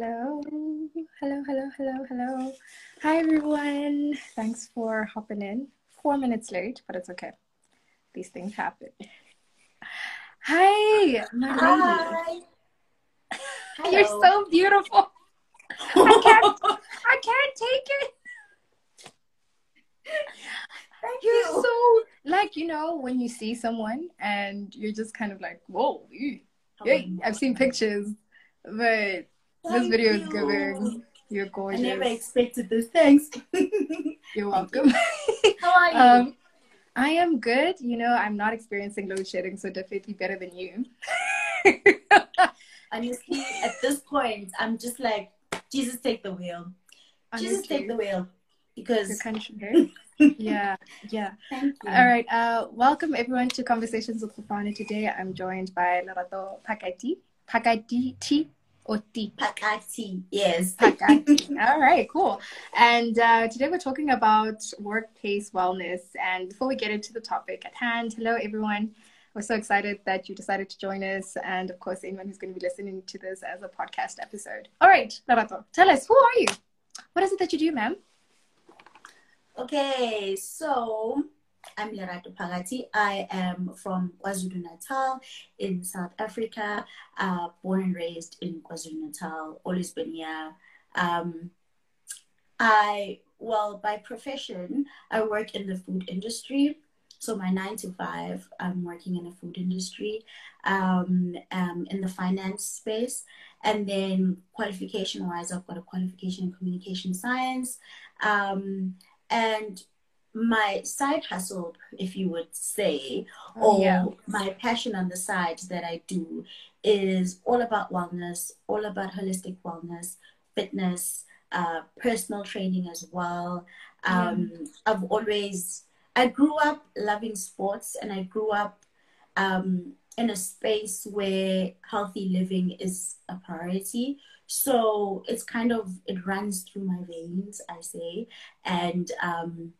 Hello, hello, hello, hello, hello. Hi, everyone. Thanks for hopping in. Four minutes late, but it's okay. These things happen. Hi, my. Hi. You're so beautiful. I can't, I can't take it. Thank You're you. so like you know when you see someone and you're just kind of like whoa. ew. Hey, I've seen pictures, but this video is you. giving. You're gorgeous. I never expected this. Thanks. You're welcome. How are you? um, I am good. You know, I'm not experiencing load shedding, so definitely better than you. Honestly, at this point, I'm just like, Jesus, take the wheel. Jesus, take the wheel. Because. your country. yeah, yeah. thank you. All right. Uh, welcome everyone to Conversations with Fafana. Today, I'm joined by Lerato Phakathi. Phakathi T. Phakathi. Yes. Phakathi. All right, cool. And uh, today we're talking about workplace wellness. And before we get into the topic at hand, hello everyone. We're so excited that you decided to join us, and of course, anyone who's going to be listening to this as a podcast episode. All right, Lerato, tell us who are you? What is it that you do, ma'am? Okay, so I'm Lerato Phakathi. I am from KwaZulu Natal in South Africa. Uh, born and raised in KwaZulu Natal. Always been here. Um, I well, by profession, I work in the food industry. So my nine to five, I'm working in the food industry, um, um, in the finance space, and then qualification-wise, I've got a qualification in communication science. Um, and my side hustle, if you would say, or Yeah. my passion on the side that I do is all about wellness, all about holistic wellness, fitness, uh, personal training as well. Um, I've always, I grew up loving sports and I grew up um, in a space where healthy living is a priority. So it's kind of, it runs through my veins, I say. And um,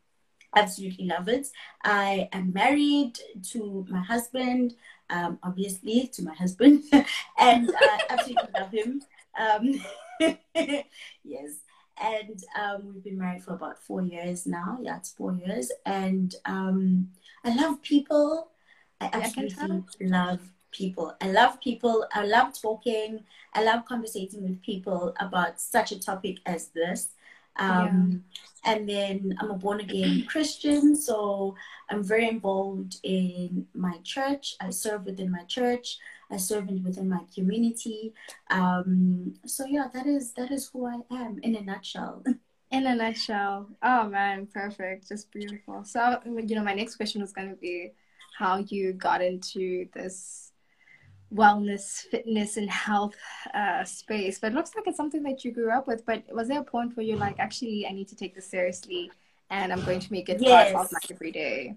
absolutely love it. I am married to my husband, um, obviously to my husband, and I absolutely love him. Um, yes, and um, we've been married for about four years now. Yeah, it's four years, and um, I love people. I I absolutely love people. I love people. I love talking. I love conversating with people about such a topic as this. Um, And then I'm a born again Christian, so I'm very involved in my church. I serve within my church. I serve within my community. Um, so yeah, that is that is who I am in a nutshell. In a nutshell. Oh man, perfect. Just beautiful. So, you know, my next question was going to be how you got into this wellness, fitness, and health uh, space. But it looks like it's something that you grew up with. But was there a point where you're like, actually, I need to take this seriously and I'm going to make it part Yes. of my everyday?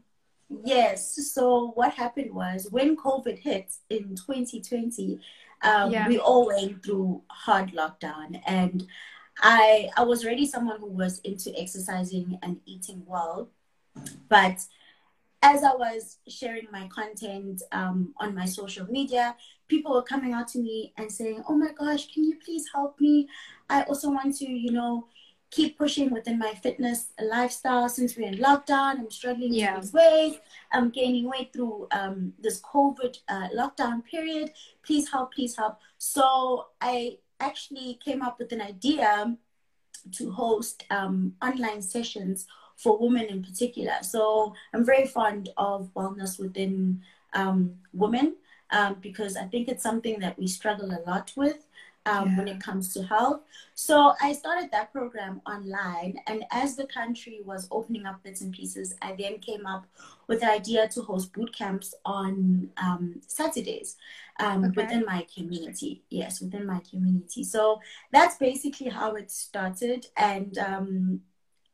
Yes. So what happened was when COVID hit in 2020, um, Yeah. we all went through hard lockdown, and I I was already someone who was into exercising and eating well, but as I was sharing my content um, on my social media, people were coming out to me and saying, "Oh my gosh, can you please help me? I also want to, you know." Keep pushing within my fitness lifestyle since we're in lockdown. I'm struggling Yeah. to lose weight. I'm gaining weight through um, this COVID uh, lockdown period. Please help, please help. So I actually came up with an idea to host um, online sessions for women in particular. So I'm very fond of wellness within um, women um, because I think it's something that we struggle a lot with. Um, when it comes to health. So I started that program online, and as the country was opening up bits and pieces, I then came up with the idea to host boot camps on um, Saturdays um, Okay. within my community. Yes, within my community. So that's basically how it started. And um,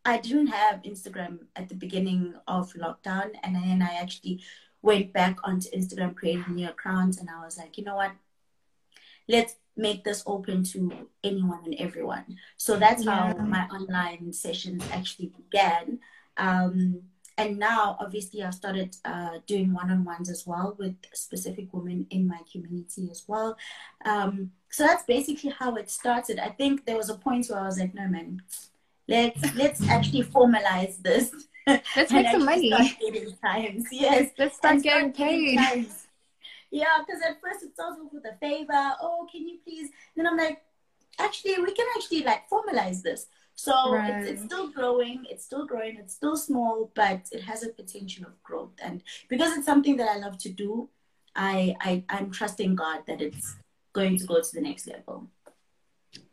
I didn't have Instagram at the beginning of lockdown, and then I actually went back onto Instagram, created new account, and I was like, you know what? Let's make this open to anyone and everyone. So that's how my online sessions actually began. Um, and now, obviously, I've started uh, doing one on ones as well with specific women in my community as well. Um, so that's basically how it started. I think there was a point where I was like, no, man, let's let's actually formalize this. Let's make some money. times, yes. Let's start getting paid. Yeah, because at first it starts off with a favor. Oh, can you please? And then I'm like, actually, we can actually like formalize this. So right. it's, it's still growing, it's still growing, it's still small, but it has a potential of growth. And because it's something that I love to do, I, I I'm trusting God that it's going to go to the next level.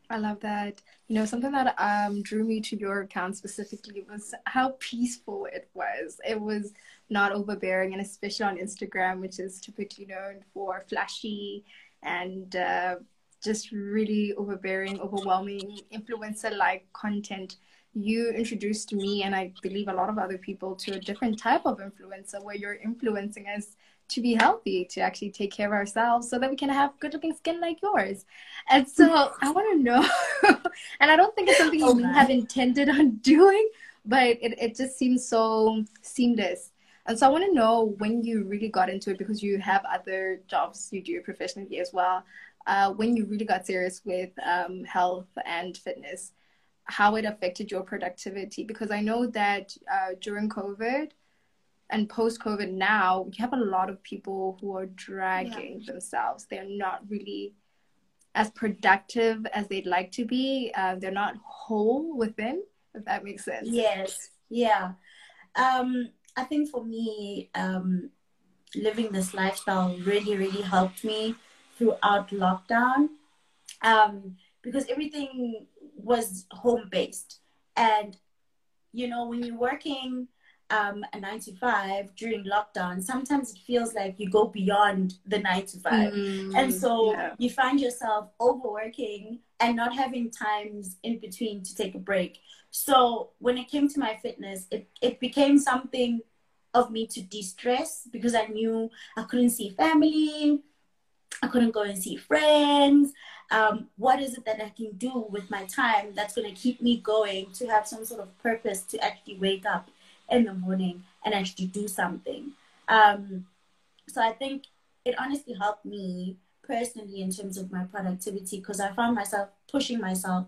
I love that. You know, something that um drew me to your account specifically was how peaceful it was. It was not overbearing, and especially on Instagram, which is typically known for flashy and uh, just really overbearing, overwhelming influencer like content, you introduced me and I believe a lot of other people to a different type of influencer where you're influencing us to be healthy, to actually take care of ourselves so that we can have good looking skin like yours. And so I want to know, and I don't think it's something oh, you have intended on doing, but it, it just seems so seamless. And so I want to know when you really got into it because you have other jobs you do professionally as well uh, when you really got serious with um, health and fitness, how it affected your productivity. Because I know that uh, during COVID and post COVID now, you have a lot of people who are dragging yeah. themselves. They're not really as productive as they'd like to be. Uh, they're not whole within, if that makes sense. Yes. Yeah. Um, I think for me, um, living this lifestyle really, really helped me throughout lockdown um, because everything was home based. And, you know, when you're working um, a nine to five during lockdown, sometimes it feels like you go beyond the nine to five. Mm, and so yeah. you find yourself overworking and not having times in between to take a break. So when it came to my fitness, it, it became something of me to de stress because I knew I couldn't see family. I couldn't go and see friends. Um, what is it that I can do with my time that's going to keep me going to have some sort of purpose to actually wake up in the morning and actually do something? Um, so I think it honestly helped me personally in terms of my productivity because I found myself pushing myself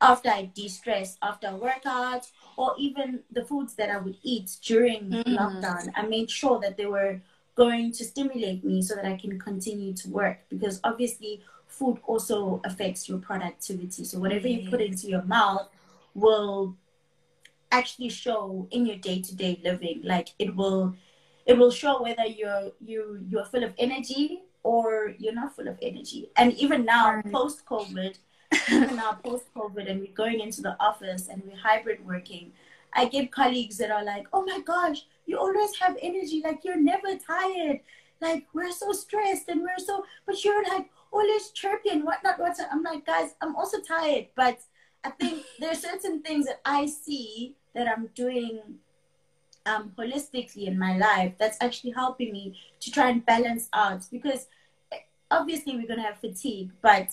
after I de stress, after workouts, or even the foods that I would eat during mm-hmm. lockdown. I made sure that they were going to stimulate me so that I can continue to work because obviously food also affects your productivity. So whatever you put into your mouth will actually show in your day-to-day living. Like it will it will show whether you're you you're full of energy or you're not full of energy. And even now, right. post COVID, even now post COVID and we're going into the office and we're hybrid working, I get colleagues that are like, Oh my gosh, you always have energy, like you're never tired. Like we're so stressed and we're so, but you're like always chirping, whatnot, what's. I'm like, guys, I'm also tired, but I think there are certain things that I see that I'm doing um, holistically in my life that's actually helping me to try and balance out because eh, obviously we're going to have fatigue, but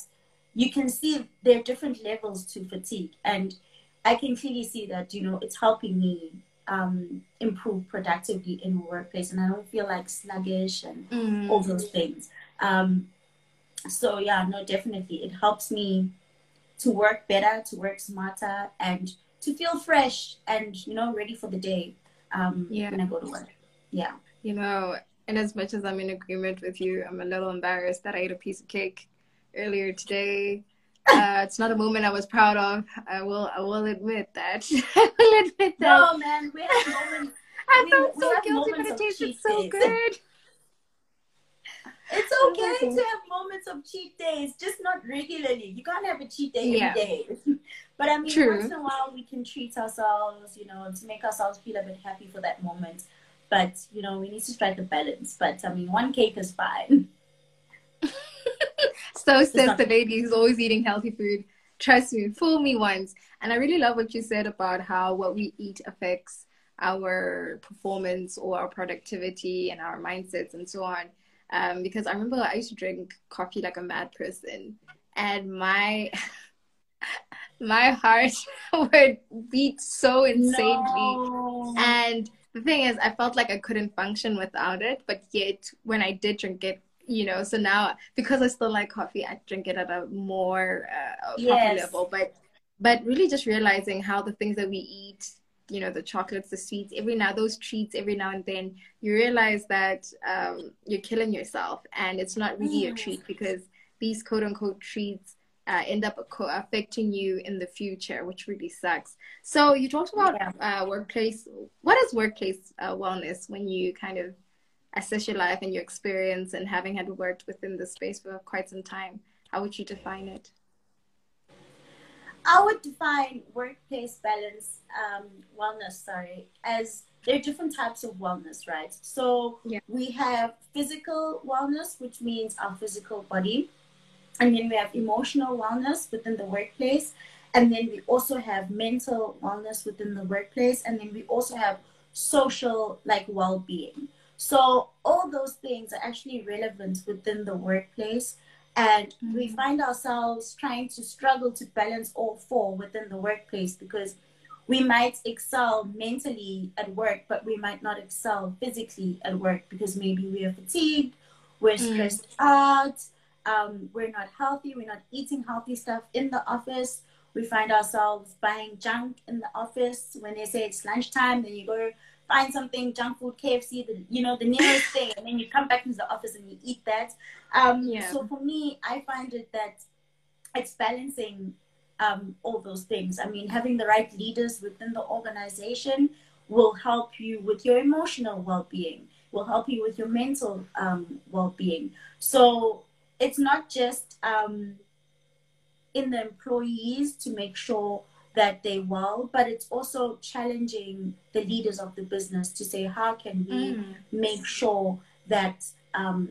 you can see there are different levels to fatigue. And I can clearly see that, you know, it's helping me um, improve productively in the workplace and I don't feel like sluggish and mm. all those things. Um, so yeah, no, definitely. It helps me to work better, to work smarter and to feel fresh and, you know, ready for the day um, yeah. when I go to work. Yeah. You know, and as much as I'm in agreement with you, I'm a little embarrassed that I ate a piece of cake earlier today uh, it's not a moment I was proud of. I will I will admit that. I will admit that. No, man, we have moments. I felt so guilty, but it tasted so good. It's okay to have moments of cheat days, just not regularly. You can't have a cheat day yeah. every day. but I mean, True. once in a while, we can treat ourselves, you know, to make ourselves feel a bit happy for that moment. But, you know, we need to strike the balance. But I mean, one cake is fine. so says the lady who's always eating healthy food. Trust me, fool me once. And I really love what you said about how what we eat affects our performance or our productivity and our mindsets and so on. Um, because I remember I used to drink coffee like a mad person, and my my heart would beat so insanely, no. and the thing is, I felt like I couldn't function without it, but yet when I did drink it, you know, so now because I still like coffee, I drink it at a more uh, yes. level. But but really just realizing how the things that we eat, you know, the chocolates, the sweets, every now those treats, every now and then, you realize that um, you're killing yourself, and it's not really a treat because these quote unquote treats uh, end up affecting you in the future, which really sucks. So you talked about yeah. uh, workplace. What is workplace uh, wellness when you kind of assess your life and your experience and having had worked within the space for quite some time? How would you define it? I would define workplace balance, um, wellness, sorry, as there are different types of wellness, right? So yeah. we have physical wellness, which means our physical body and then we have emotional wellness within the workplace. And then we also have mental wellness within the workplace. And then we also have social, like well being. So all those things are actually relevant within the workplace. And mm-hmm. we find ourselves trying to struggle to balance all four within the workplace because we might excel mentally at work, but we might not excel physically at work because maybe we are fatigued, we're mm. stressed mm. out, um, we're not healthy, we're not eating healthy stuff in the office. We find ourselves buying junk in the office when they say it's lunchtime, then you go find something junk food, KFC, the you know the nearest thing, and then you come back into the office and you eat that. Um, yeah. So for me, I find it that it's balancing um, all those things. I mean, having the right leaders within the organization will help you with your emotional well-being, will help you with your mental um, well-being. So it's not just um, in the employees to make sure that they well, but it's also challenging the leaders of the business to say, how can we mm. make sure that um,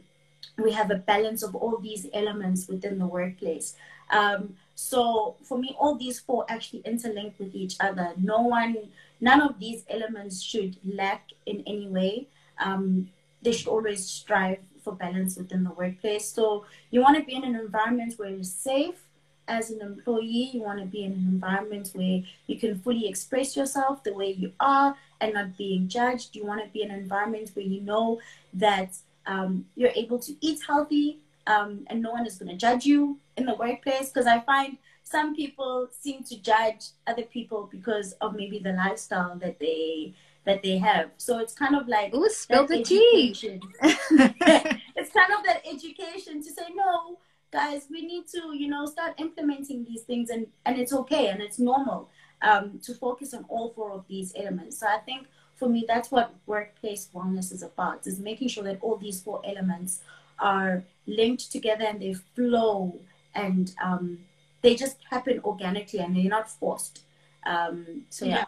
we have a balance of all these elements within the workplace? Um, so for me, all these four actually interlink with each other. No one, none of these elements should lack in any way. Um, they should always strive for balance within the workplace. So you want to be in an environment where you're safe as an employee. You want to be in an environment where you can fully express yourself the way you are and not being judged. You want to be in an environment where you know that um, you're able to eat healthy um, and no one is going to judge you in the workplace. Because I find some people seem to judge other people because of maybe the lifestyle that they that they have. So it's kind of like Ooh, spill the tea. it's kind of that education to say no, guys, we need to, you know, start implementing these things and, and it's okay and it's normal um, to focus on all four of these elements. So I think for me that's what workplace wellness is about, is making sure that all these four elements are linked together and they flow and um, they just happen organically and they're not forced. Um, so yeah. yeah.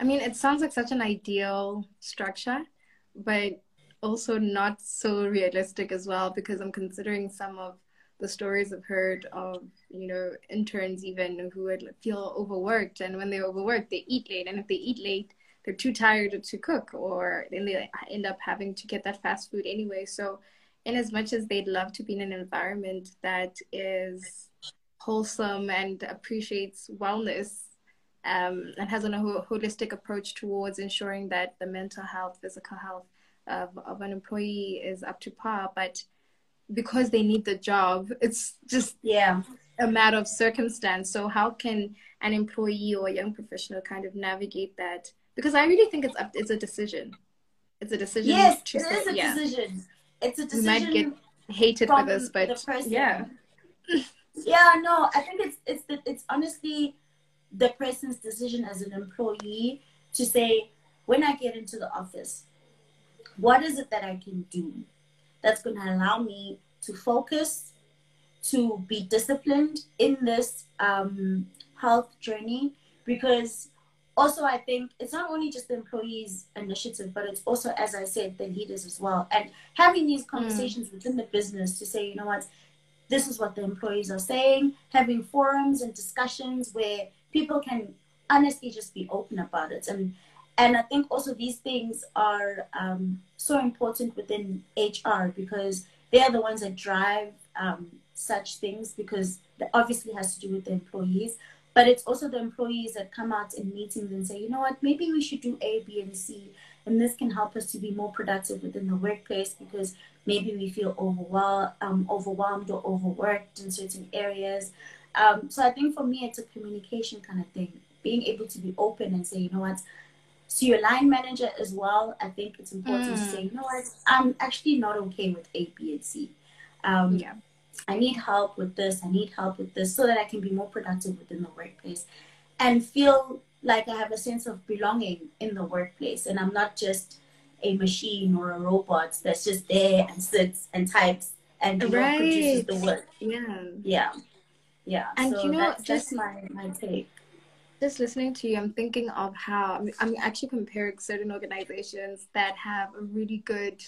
I mean, it sounds like such an ideal structure, but also not so realistic as well because I'm considering some of the stories I've heard of, you know, interns even who would feel overworked and when they're overworked, they eat late. And if they eat late, they're too tired to cook or then they end up having to get that fast food anyway. So, in as much as they'd love to be in an environment that is wholesome and appreciates wellness, um, and has a holistic approach towards ensuring that the mental health, physical health of, of an employee is up to par. But because they need the job, it's just yeah a matter of circumstance. So how can an employee or a young professional kind of navigate that? Because I really think it's up, it's a decision. It's a decision. Yes, it say, is a yeah. decision. It's a decision. We might get hated for this, but yeah. yeah, no, I think it's it's the, it's honestly the person's decision as an employee to say, when I get into the office, what is it that I can do that's going to allow me to focus, to be disciplined in this um, health journey? Because also, I think it's not only just the employees' initiative, but it's also, as I said, the leaders as well. And having these conversations mm. within the business to say, you know what, this is what the employees are saying, having forums and discussions where people can honestly just be open about it and and I think also these things are um, so important within HR because they are the ones that drive um, such things because it obviously has to do with the employees. but it's also the employees that come out in meetings and say, you know what, maybe we should do A, B, and C. And this can help us to be more productive within the workplace because maybe we feel overwhelmed, um, overwhelmed or overworked in certain areas. Um, so I think for me, it's a communication kind of thing. Being able to be open and say, you know what, to your line manager as well, I think it's important mm. to say, you know what, I'm actually not okay with A, B, and C. Um, yeah. I need help with this, I need help with this, so that I can be more productive within the workplace and feel like I have a sense of belonging in the workplace. And I'm not just a machine or a robot that's just there and sits and types and right. produces the work. Yeah. Yeah. Yeah. And so you know, that's, just that's my, my take just listening to you, I'm thinking of how I'm actually comparing certain organizations that have a really good,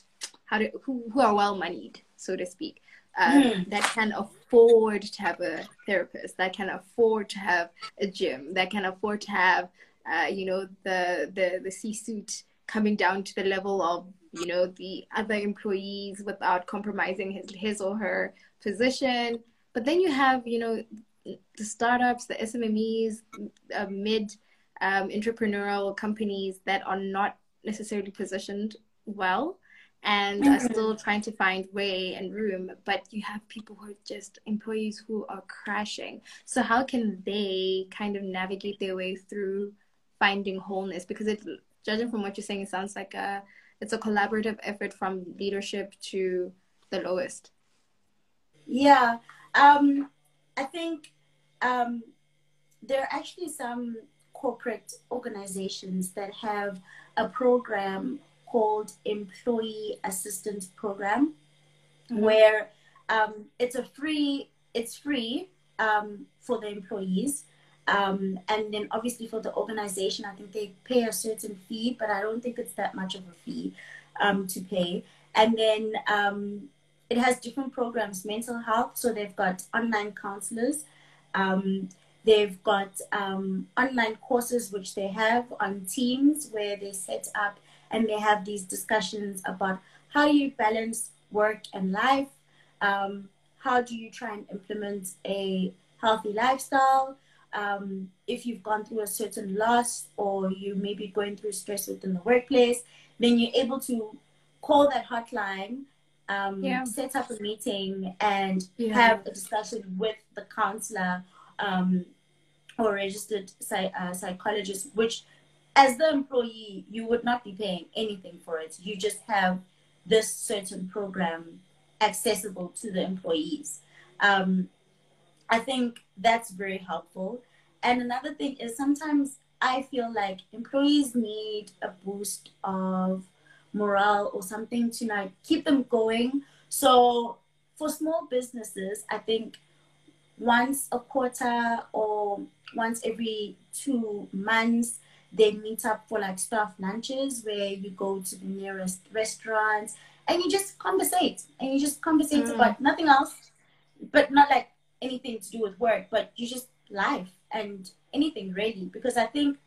how to, who, who are well moneyed, so to speak, um, mm. that can afford to have a therapist, that can afford to have a gym, that can afford to have, uh, you know, the the the C-suite coming down to the level of you know the other employees without compromising his his or her position. But then you have you know the startups, the SMMEs, uh, mid um, entrepreneurial companies that are not necessarily positioned well and mm-hmm. are still trying to find way and room but you have people who are just employees who are crashing. So how can they kind of navigate their way through finding wholeness? Because it judging from what you're saying it sounds like a it's a collaborative effort from leadership to the lowest. Yeah um i think um, there are actually some corporate organizations that have a program called Employee Assistance Program, mm-hmm. where um, it's a free, it's free um, for the employees. Um, and then obviously for the organization, I think they pay a certain fee, but I don't think it's that much of a fee um, to pay. And then um, it has different programs, mental health. So they've got online counselors um, they've got um, online courses which they have on Teams where they set up and they have these discussions about how you balance work and life. Um, how do you try and implement a healthy lifestyle? Um, if you've gone through a certain loss or you may be going through stress within the workplace, then you're able to call that hotline um, yeah. set up a meeting and yeah. have a discussion with the counselor um, or registered psych- uh, psychologist, which as the employee, you would not be paying anything for it. You just have this certain program accessible to the employees. Um, I think that's very helpful. And another thing is sometimes I feel like employees need a boost of morale or something to like keep them going. So for small businesses, I think once a quarter or once every two months, they meet up for like staff lunches where you go to the nearest restaurants and you just conversate and you just conversate mm. about nothing else, but not like anything to do with work, but you just life and anything really. Because I think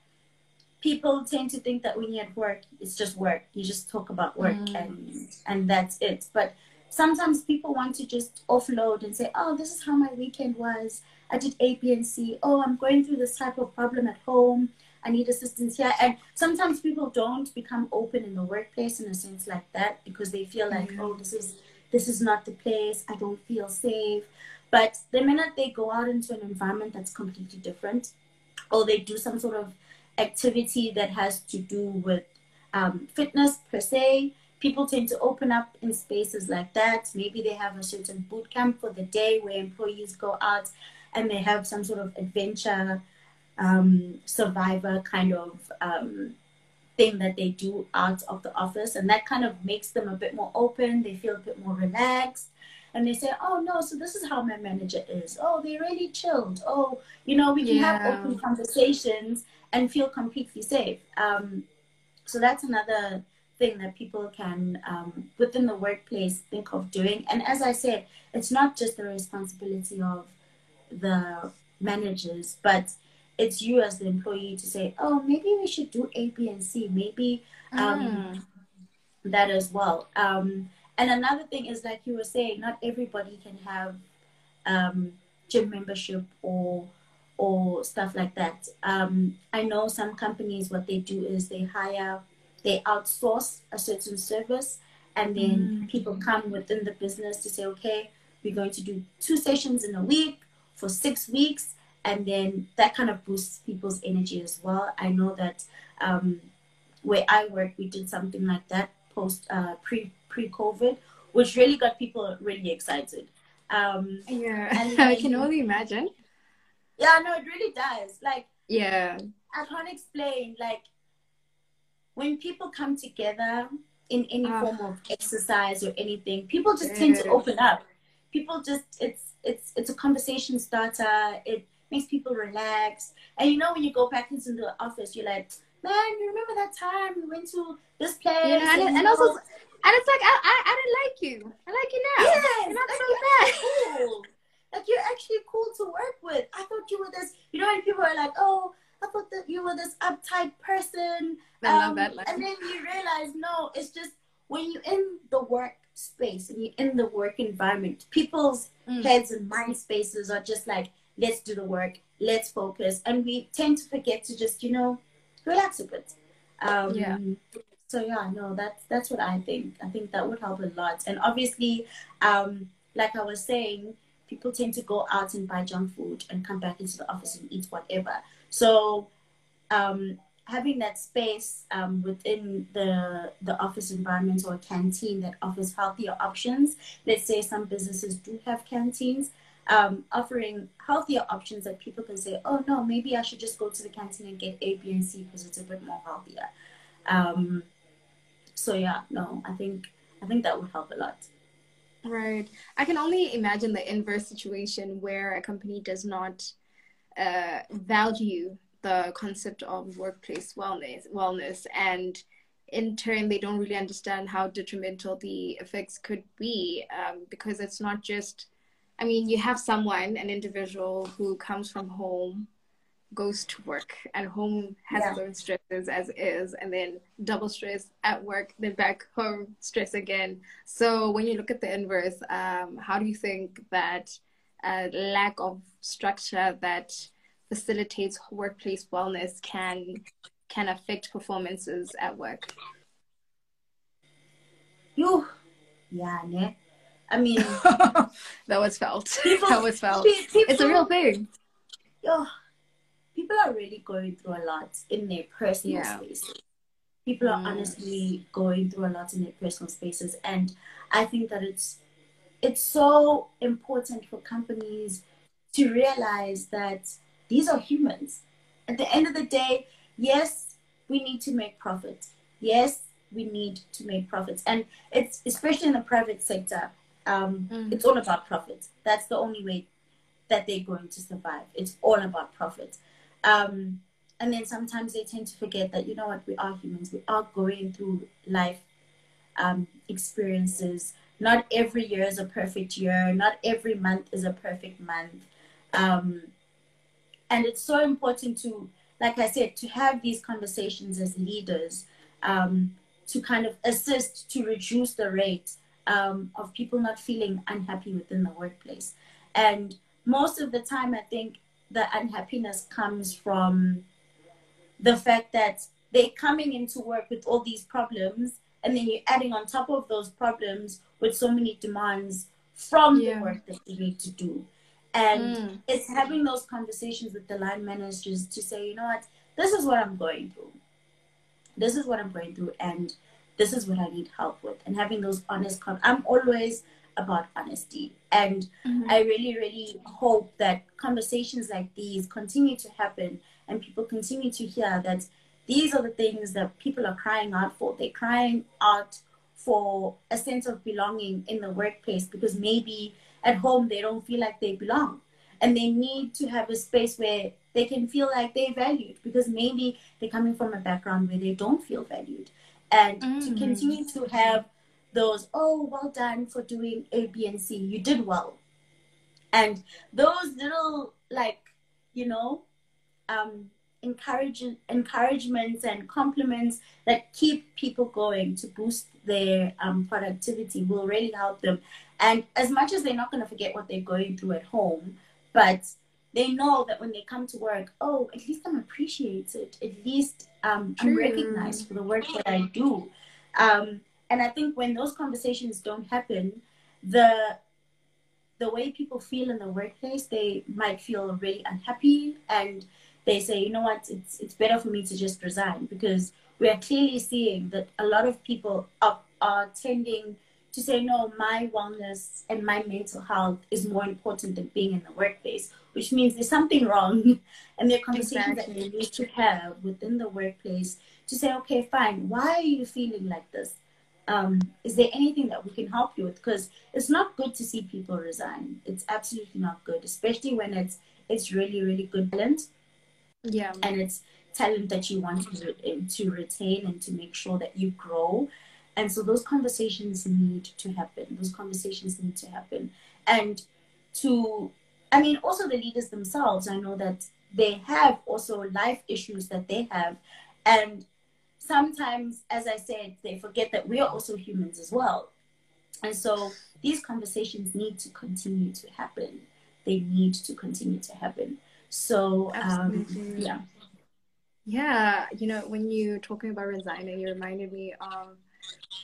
people tend to think that when you're at work, it's just work. You just talk about work mm. and and that's it. But sometimes people want to just offload and say, "Oh, this is how my weekend was. I did A, B, and C. Oh, I'm going through this type of problem at home. I need assistance here." And sometimes people don't become open in the workplace in a sense like that because they feel like, mm. "Oh, this is this is not the place. I don't feel safe." But the minute they go out into an environment that's completely different, or they do some sort of activity that has to do with um, fitness per se. People tend to open up in spaces like that. Maybe they have a certain boot camp for the day where employees go out and they have some sort of adventure um, survivor kind of um, thing that they do out of the office. And that kind of makes them a bit more open. They feel a bit more relaxed. And they say, oh, no, so this is how my manager is. Oh, they're really chilled. Oh, you know, we can yeah. have open conversations and feel completely safe. Um, so that's another thing that people can, um, within the workplace, think of doing. And as I said, it's not just the responsibility of the managers, but it's you as the employee to say, oh, maybe we should do A, B, and C. Maybe um, mm. that as well. Um, and another thing is, like you were saying, not everybody can have um, gym membership or or stuff like that. Um, I know some companies, what they do is they hire, they outsource a certain service, and then mm. people come within the business to say, okay, we're going to do two sessions in a week for six weeks, and then that kind of boosts people's energy as well. I know that um, where I work, we did something like that post uh, pre pre COVID, which really got people really excited. Um, yeah, and I can only imagine. Yeah, no, it really does. Like, yeah, I can't explain. Like, when people come together in any oh. form of exercise or anything, people just tend to open up. People just it's it's it's a conversation starter. It makes people relax. And you know, when you go back into the office, you're like, man, you remember that time we went to this place? Yeah, and, and, and also, and it's like I, I I didn't like you. I like you now. Yes, you're not so bad. Cool. Like you're actually cool to work with. I thought you were this. You know, when people are like, "Oh, I thought that you were this uptight person," I um, love that line. and then you realize, no, it's just when you're in the work space and you're in the work environment, people's mm. heads and mind spaces are just like, "Let's do the work. Let's focus," and we tend to forget to just, you know, relax a bit. Um, yeah. So yeah, no, that's that's what I think. I think that would help a lot. And obviously, um, like I was saying, people tend to go out and buy junk food and come back into the office and eat whatever. So um, having that space um, within the the office environment or canteen that offers healthier options. Let's say some businesses do have canteens. Um, offering healthier options that people can say, oh no, maybe I should just go to the canteen and get A, B, and C because it's a bit more healthier. Um, so yeah, no, I think I think that would help a lot. Right. I can only imagine the inverse situation where a company does not uh, value the concept of workplace wellness, wellness, and in turn, they don't really understand how detrimental the effects could be um, because it's not just. I mean, you have someone, an individual who comes from home goes to work. And home has yeah. its own stresses as is and then double stress at work then back home stress again. So when you look at the inverse um, how do you think that a lack of structure that facilitates workplace wellness can can affect performances at work? You yeah ne? i mean that was felt. People, that was felt. people, it's a real thing. Yo people are really going through a lot in their personal yeah. spaces. People are honestly going through a lot in their personal spaces, and I think that it's it's so important for companies to realize that these are humans. At the end of the day, yes, we need to make profit. Yes, we need to make profits, and it's especially in the private sector. Um, mm. It's all about profit. That's the only way that they're going to survive. It's all about profit. Um, and then sometimes they tend to forget that, you know what, we are humans. We are going through life um, experiences. Not every year is a perfect year. Not every month is a perfect month. Um, and it's so important to, like I said, to have these conversations as leaders um, to kind of assist to reduce the rate um, of people not feeling unhappy within the workplace. And most of the time, I think the unhappiness comes from the fact that they're coming into work with all these problems and then you're adding on top of those problems with so many demands from yeah. the work that you need to do and mm. it's having those conversations with the line managers to say you know what this is what i'm going through this is what i'm going through and this is what i need help with and having those honest con- i'm always about honesty. And mm-hmm. I really, really hope that conversations like these continue to happen and people continue to hear that these are the things that people are crying out for. They're crying out for a sense of belonging in the workplace because maybe at home they don't feel like they belong. And they need to have a space where they can feel like they're valued because maybe they're coming from a background where they don't feel valued. And mm-hmm. to continue to have those, oh, well done for doing A, B, and C. You did well. And those little, like, you know, um, encourage, encouragements and compliments that keep people going to boost their um, productivity will really help them. And as much as they're not going to forget what they're going through at home, but they know that when they come to work, oh, at least I'm appreciated. At least um, I'm recognized for the work that I do. Um, and I think when those conversations don't happen, the the way people feel in the workplace, they might feel really unhappy and they say, you know what, it's it's better for me to just resign because we are clearly seeing that a lot of people are, are tending to say, no, my wellness and my mental health is more important than being in the workplace, which means there's something wrong. And there are conversations exactly. that you need to have within the workplace to say, okay, fine, why are you feeling like this? Um, is there anything that we can help you with? Because it's not good to see people resign. It's absolutely not good, especially when it's it's really really good talent. Yeah, and it's talent that you want to to retain and to make sure that you grow. And so those conversations need to happen. Those conversations need to happen. And to, I mean, also the leaders themselves, I know that they have also life issues that they have. And sometimes, as I said, they forget that we are also humans as well. And so these conversations need to continue to happen. They need to continue to happen. So, um, yeah. Yeah, you know, when you're talking about resigning, you reminded me of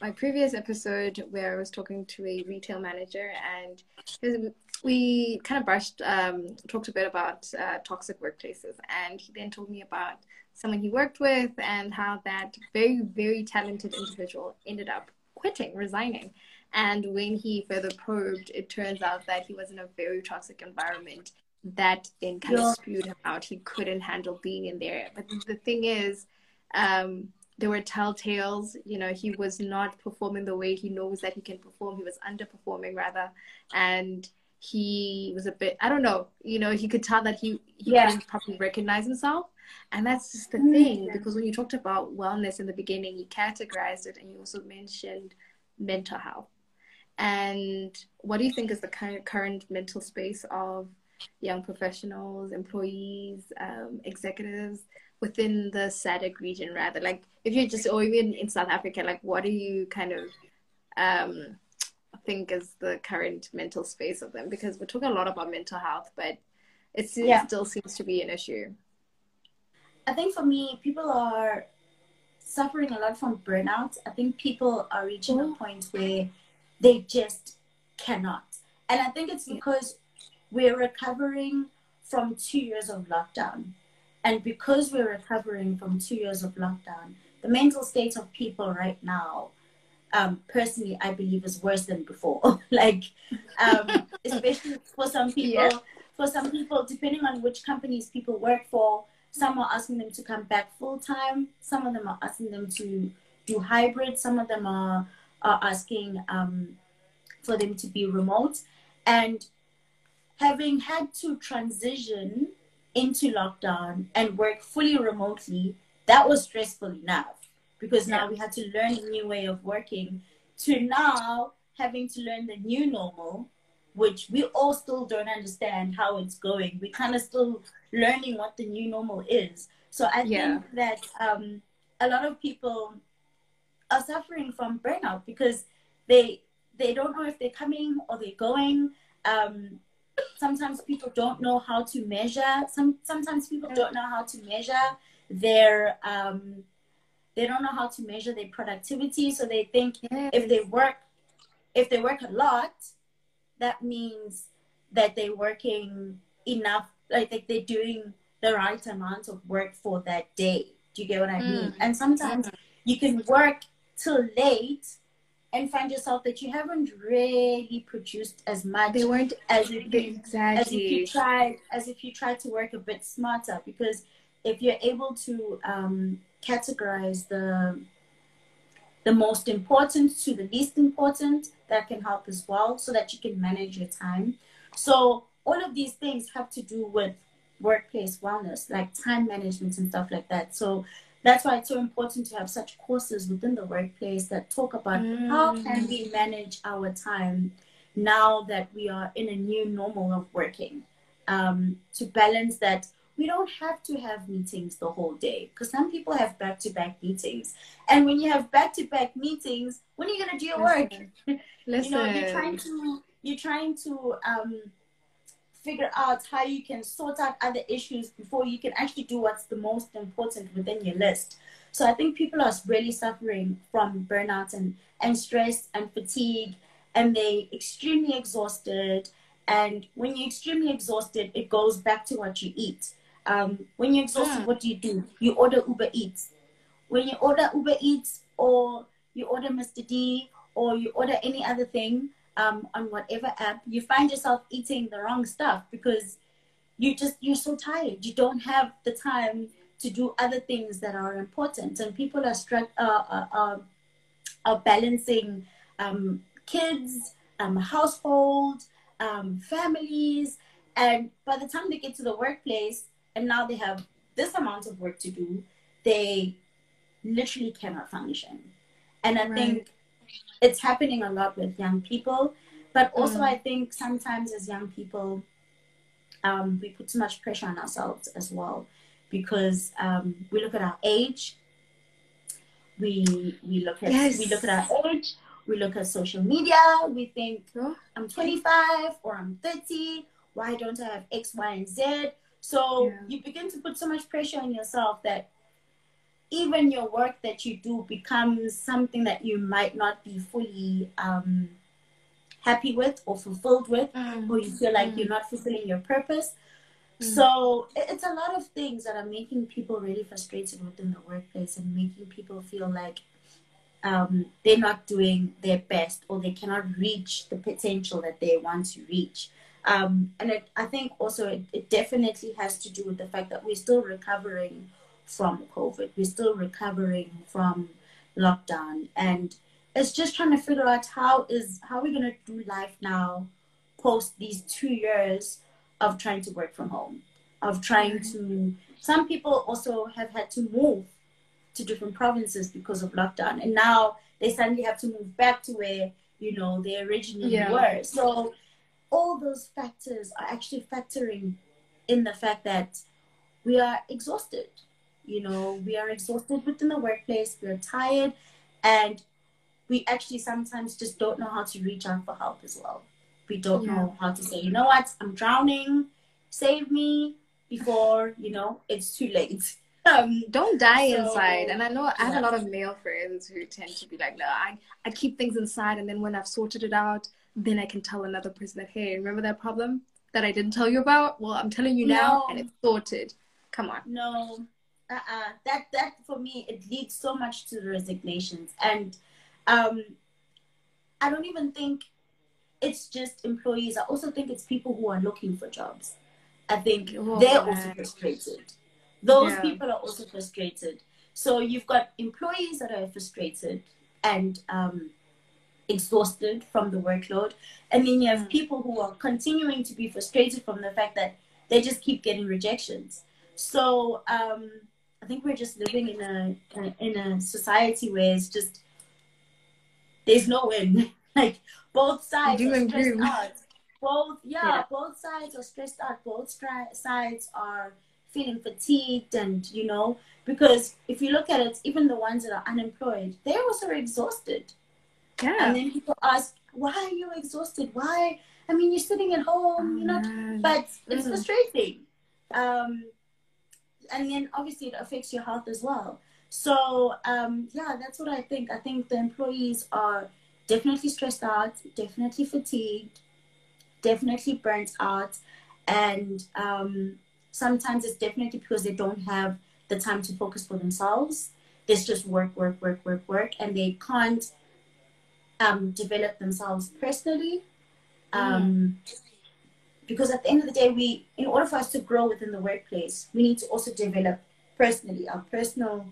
my previous episode where I was talking to a retail manager and we kind of brushed, um, talked a bit about uh, toxic workplaces. And he then told me about someone he worked with and how that very, very talented individual ended up quitting, resigning. And when he further probed, it turns out that he was in a very toxic environment that then kind yeah. of spewed him out. He couldn't handle being in there. But the thing is, um, there were telltales. You know, he was not performing the way he knows that he can perform. He was underperforming rather, and he was a bit. I don't know. You know, he could tell that he he yeah. couldn't properly recognize himself. And that's just the mm-hmm. thing, because when you talked about wellness in the beginning, you categorized it and you also mentioned mental health. And what do you think is the current, current mental space of young professionals, employees, um, executives within the SADC region, rather? Like, if you're just, or even in South Africa, like, what do you kind of um, think is the current mental space of them? Because we're talking a lot about mental health, but it yeah. still seems to be an issue. I think for me, people are suffering a lot from burnout. I think people are reaching a point where they just cannot. And I think it's because we're recovering from two years of lockdown. And because we're recovering from two years of lockdown, the mental state of people right now, um, personally, I believe is worse than before. like, um, especially for some people, yeah. for some people, depending on which companies people work for, some are asking them to come back full time. Some of them are asking them to do hybrid. Some of them are, are asking um, for them to be remote. And having had to transition into lockdown and work fully remotely, that was stressful enough because now we had to learn a new way of working to now having to learn the new normal which we all still don't understand how it's going. We're kind of still learning what the new normal is. So I yeah. think that um, a lot of people are suffering from burnout because they they don't know if they're coming or they're going. Um, sometimes people don't know how to measure. Some sometimes people don't know how to measure their um, they don't know how to measure their productivity. So they think yes. if they work if they work a lot, that means that they're working enough, like, they're doing the right amount of work for that day. Do you get what I mean? Mm. And sometimes mm. you can work till late and find yourself that you haven't really produced as much they weren't as if you, exactly. as if you tried as if you tried to work a bit smarter because if you're able to um, categorize the the most important to the least important that can help as well so that you can manage your time. So all of these things have to do with workplace wellness, like time management and stuff like that. So that's why it's so important to have such courses within the workplace that talk about mm. how can we manage our time now that we are in a new normal of working um, to balance that we don't have to have meetings the whole day because some people have back to back meetings. And when you have back to back meetings, when are you gonna do your work? Listen. you know, you're trying to you're trying to um, figure out how you can sort out other issues before you can actually do what's the most important within your list. So I think people are really suffering from burnout and, and stress and fatigue, and they extremely exhausted. And when you're extremely exhausted, it goes back to what you eat. Um, when you're exhausted, mm. what do you do? You order Uber Eats. When you order Uber Eats or you order Mr. D or you order any other thing um, on whatever app, you find yourself eating the wrong stuff because you just you're so tired. You don't have the time to do other things that are important, and people are struck uh, uh, uh, are balancing um, kids, um, household, um, families, and by the time they get to the workplace, and now they have this amount of work to do, they literally cannot function. And I right. think it's happening a lot with young people. But also, mm. I think sometimes as young people, um, we put too much pressure on ourselves as well because um, we look at our age, we we look at yes. we look at our age, we look at social media, we think I'm 25 or I'm 30. Why don't I have X, Y, and Z? So yeah. you begin to put so much pressure on yourself that even your work that you do becomes something that you might not be fully um, happy with or fulfilled with, mm. or you feel like mm. you're not fulfilling your purpose. Mm. So it's a lot of things that are making people really frustrated within the workplace and making people feel like um, they're not doing their best or they cannot reach the potential that they want to reach. Um, and it, I think also it, it definitely has to do with the fact that we're still recovering from COVID. We're still recovering from lockdown, and it's just trying to figure out how is how we're gonna do life now, post these two years of trying to work from home, of trying to. Some people also have had to move to different provinces because of lockdown, and now they suddenly have to move back to where you know they originally yeah. were. So all those factors are actually factoring in the fact that we are exhausted you know, we are exhausted within the workplace, we're tired, and we actually sometimes just don't know how to reach out for help as well. We don't yeah. know how to say, you know what, I'm drowning, save me before, you know, it's too late. Um, don't die so, inside. And I know I have a lot of male friends who tend to be like, no, I, I keep things inside. And then when I've sorted it out, then I can tell another person that, hey, remember that problem that I didn't tell you about? Well, I'm telling you now and it's sorted. Come on. No, uh-uh. that that for me it leads so much to the resignations and um i don't even think it's just employees i also think it's people who are looking for jobs i think oh, they're man. also frustrated those yeah. people are also frustrated so you've got employees that are frustrated and um, exhausted from the workload and then you have mm. people who are continuing to be frustrated from the fact that they just keep getting rejections so um, I think we're just living in a in a society where it's just there's no win. like both sides are stressed out. Both yeah, yeah, both sides are stressed out. Both stri- sides are feeling fatigued, and you know because if you look at it, even the ones that are unemployed, they're also exhausted. Yeah. And then people ask, why are you exhausted? Why? I mean, you're sitting at home, you know, but it's mm. frustrating. Um, and then obviously it affects your health as well. So um, yeah, that's what I think. I think the employees are definitely stressed out, definitely fatigued, definitely burnt out, and um, sometimes it's definitely because they don't have the time to focus for themselves. It's just work, work, work, work, work, and they can't um, develop themselves personally. Mm. Um, because at the end of the day we in order for us to grow within the workplace we need to also develop personally our personal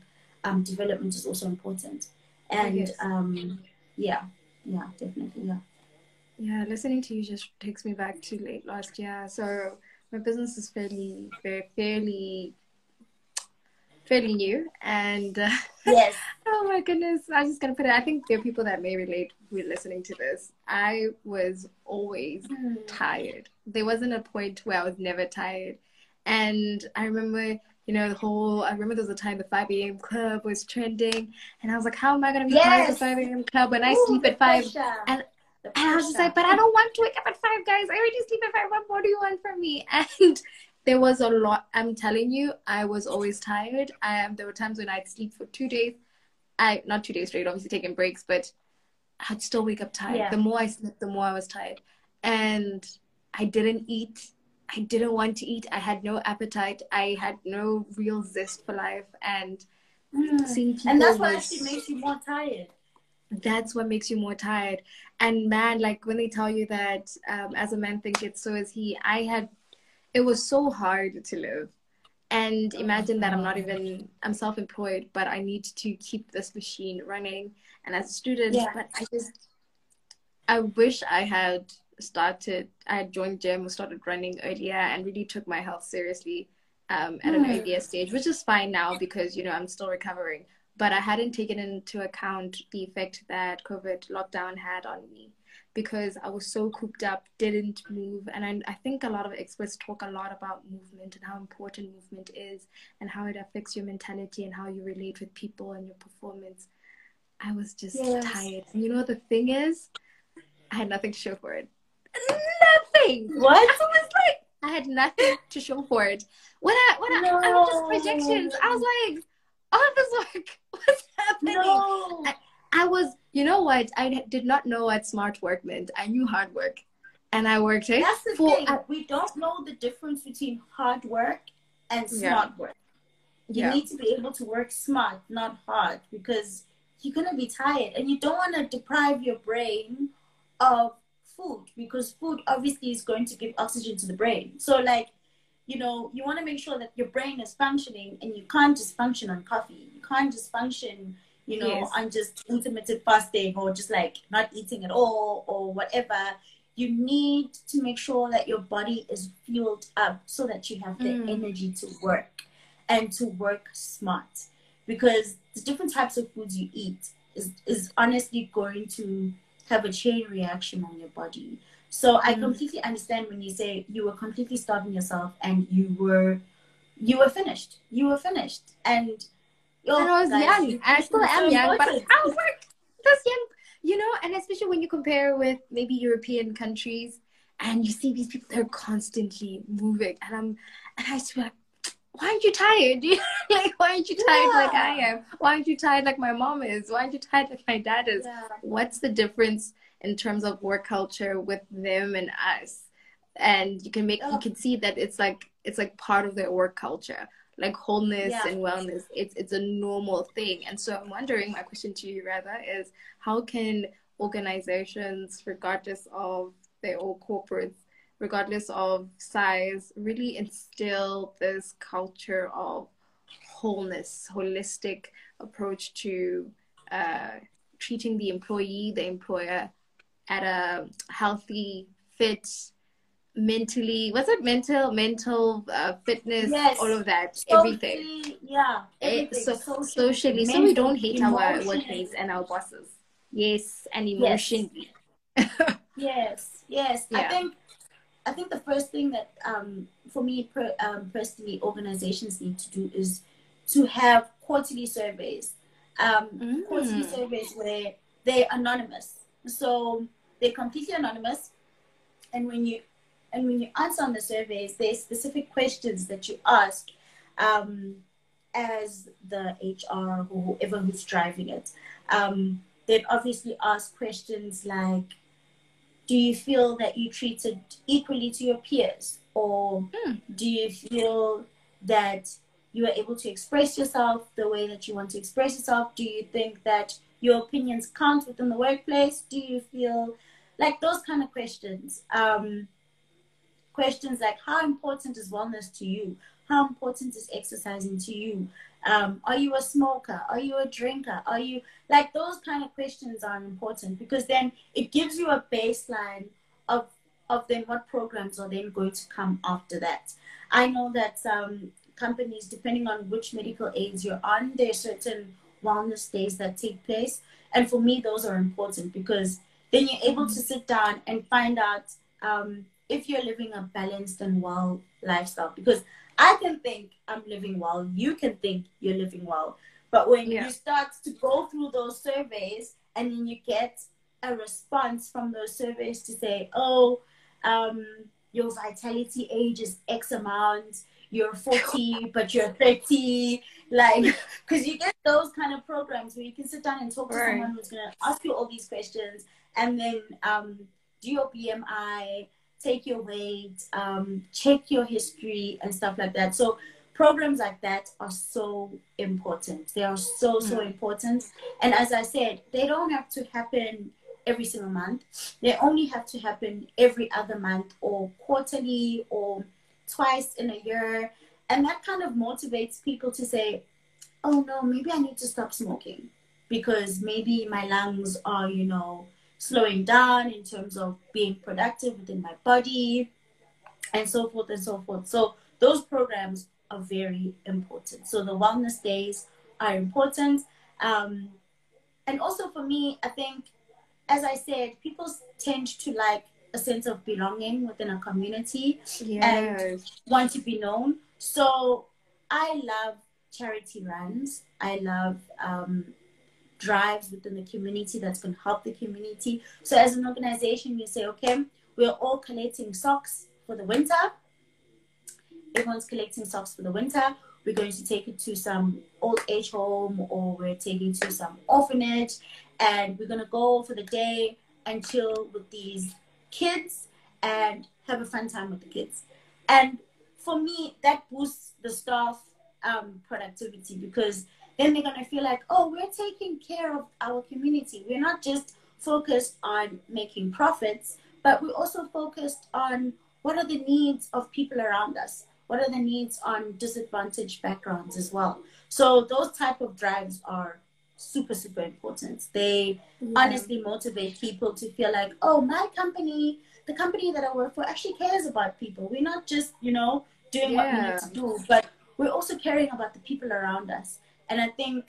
um, development is also important and um, yeah yeah definitely yeah yeah listening to you just takes me back to late last year so my business is fairly very fairly fairly new and uh, yes oh my goodness i'm just gonna put it i think there are people that may relate who are listening to this i was always mm. tired there wasn't a point where i was never tired and i remember you know the whole i remember there was a time the 5 a.m club was trending and i was like how am i gonna be yes. of the 5 a.m club when i sleep at 5 pressure. and and I was just like, but I don't want to wake up at five, guys. I already sleep at five. What more do you want from me? And there was a lot. I'm telling you, I was always tired. Um, there were times when I'd sleep for two days. I not two days straight, obviously taking breaks, but I'd still wake up tired. Yeah. The more I slept, the more I was tired, and I didn't eat. I didn't want to eat. I had no appetite. I had no real zest for life, and mm. seeing people and that's what was, actually makes you more tired. That's what makes you more tired. And man, like when they tell you that um, as a man think it, so is he. I had it was so hard to live and imagine that i'm not even i'm self-employed but i need to keep this machine running and as a student yeah. but i just i wish i had started i had joined gym or started running earlier and really took my health seriously um, at an hmm. earlier stage which is fine now because you know i'm still recovering but i hadn't taken into account the effect that covid lockdown had on me because I was so cooped up, didn't move. And I, I, think a lot of experts talk a lot about movement and how important movement is and how it affects your mentality and how you relate with people and your performance. I was just yes. tired. And you know what the thing is? I had nothing to show for it. Nothing. What? I was like, I had nothing to show for it. When I when no. I, I was just projections. I was like, all this work, what's happening? No. I, I was, you know what? I did not know what smart work meant. I knew hard work, and I worked it. That's the thing. I, we don't know the difference between hard work and smart yeah. work. You yeah. need to be able to work smart, not hard, because you're gonna be tired, and you don't want to deprive your brain of food because food obviously is going to give oxygen to the brain. So, like, you know, you want to make sure that your brain is functioning, and you can't just function on coffee. You can't just function you know, yes. I'm just intermittent fasting or just like not eating at all or whatever. You need to make sure that your body is fueled up so that you have the mm. energy to work and to work smart. Because the different types of foods you eat is, is honestly going to have a chain reaction on your body. So I mm. completely understand when you say you were completely starving yourself and you were you were finished. You were finished. And and I was young, and I still am young, but I was like just young, you know. And especially when you compare with maybe European countries, and you see these people they're constantly moving, and I'm, and I like, why aren't you tired? like, why aren't you tired yeah. like I am? Why aren't you tired like my mom is? Why aren't you tired like my dad is? Yeah. What's the difference in terms of work culture with them and us? And you can make, you can see that it's like, it's like part of their work culture like wholeness yeah. and wellness it's it's a normal thing and so i'm wondering my question to you rather is how can organizations regardless of their own corporates regardless of size really instill this culture of wholeness holistic approach to uh, treating the employee the employer at a healthy fit mentally was it mental mental uh, fitness yes. all of that socially, everything yeah eh, everything. It, so socially, socially so we don't hate our workmates and our bosses yes and emotionally yes yes, yes. Yeah. i think i think the first thing that um, for me per, um, personally organizations need to do is to have quarterly surveys um, mm. quarterly surveys where they're anonymous so they're completely anonymous and when you and when you answer on the surveys, there's specific questions that you ask um, as the HR or whoever who's driving it. Um, they'd obviously ask questions like, do you feel that you treated equally to your peers? Or mm. do you feel that you are able to express yourself the way that you want to express yourself? Do you think that your opinions count within the workplace? Do you feel like those kind of questions? Um, questions like how important is wellness to you? How important is exercising to you? Um, are you a smoker? Are you a drinker? Are you like those kind of questions are important because then it gives you a baseline of of then what programs are then going to come after that. I know that um, companies, depending on which medical aids you're on, there are certain wellness days that take place, and for me, those are important because then you're able to sit down and find out um, if you're living a balanced and well lifestyle because I can think I'm living well, you can think you're living well. But when yeah. you start to go through those surveys and then you get a response from those surveys to say, oh, um, your vitality age is X amount, you're 40, but you're 30. Like, because you get those kind of programs where you can sit down and talk to right. someone who's going to ask you all these questions and then um, do your BMI, take your weight, um, check your history, and stuff like that. So, programs like that are so important. They are so, so mm. important. And as I said, they don't have to happen every single month. They only have to happen every other month or quarterly or twice in a year. And that kind of motivates people to say, oh no, maybe I need to stop smoking because maybe my lungs are, you know, slowing down in terms of being productive within my body and so forth and so forth. So those programs are very important. So the wellness days are important. Um, and also for me, I think, as I said, people tend to like a sense of belonging within a community yes. and want to be known. So I love charity runs. I love um, drives within the community that's going to help the community. So as an organization, you say, okay, we're all collecting socks for the winter. Everyone's collecting socks for the winter. We're going to take it to some old age home or we're taking to some orphanage and we're going to go for the day and chill with these kids and have a fun time with the kids. And for me, that boosts the staff um, productivity because then they're going to feel like, oh, we're taking care of our community. We're not just focused on making profits, but we're also focused on what are the needs of people around us? What are the needs on disadvantaged backgrounds as well? So those type of drives are super, super important. They yeah. honestly motivate people to feel like, oh, my company, the company that I work for actually cares about people. We're not just, you know, doing yeah. what we need to do, but we're also caring about the people around us. And I think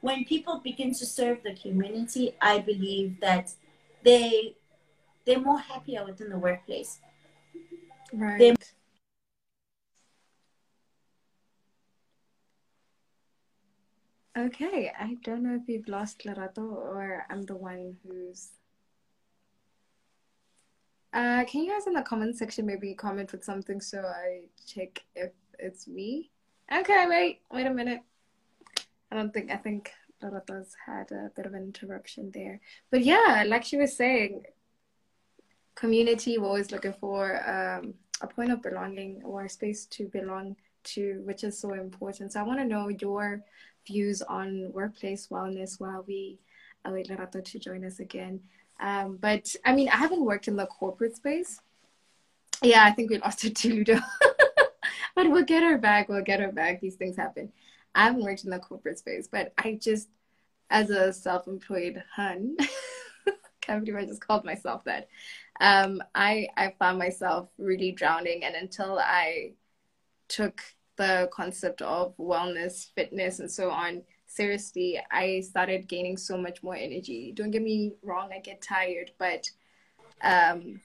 when people begin to serve the community, I believe that they they're more happier within the workplace. Right. They're Okay, I don't know if you've lost Lerato or I'm the one who's. Uh, can you guys in the comment section maybe comment with something so I check if it's me? Okay, wait, wait a minute. I don't think, I think Lerato's had a bit of an interruption there. But yeah, like she was saying, community, we're always looking for um, a point of belonging or a space to belong to, which is so important. So I want to know your views on workplace wellness while we await Lerato to join us again. Um, but I mean, I haven't worked in the corporate space. Yeah, I think we lost her to Ludo. but we'll get her back. We'll get her back. These things happen. I haven't worked in the corporate space, but I just, as a self-employed hun, can't believe I just called myself that. Um, I I found myself really drowning, and until I took the concept of wellness, fitness, and so on seriously, I started gaining so much more energy. Don't get me wrong, I get tired, but um,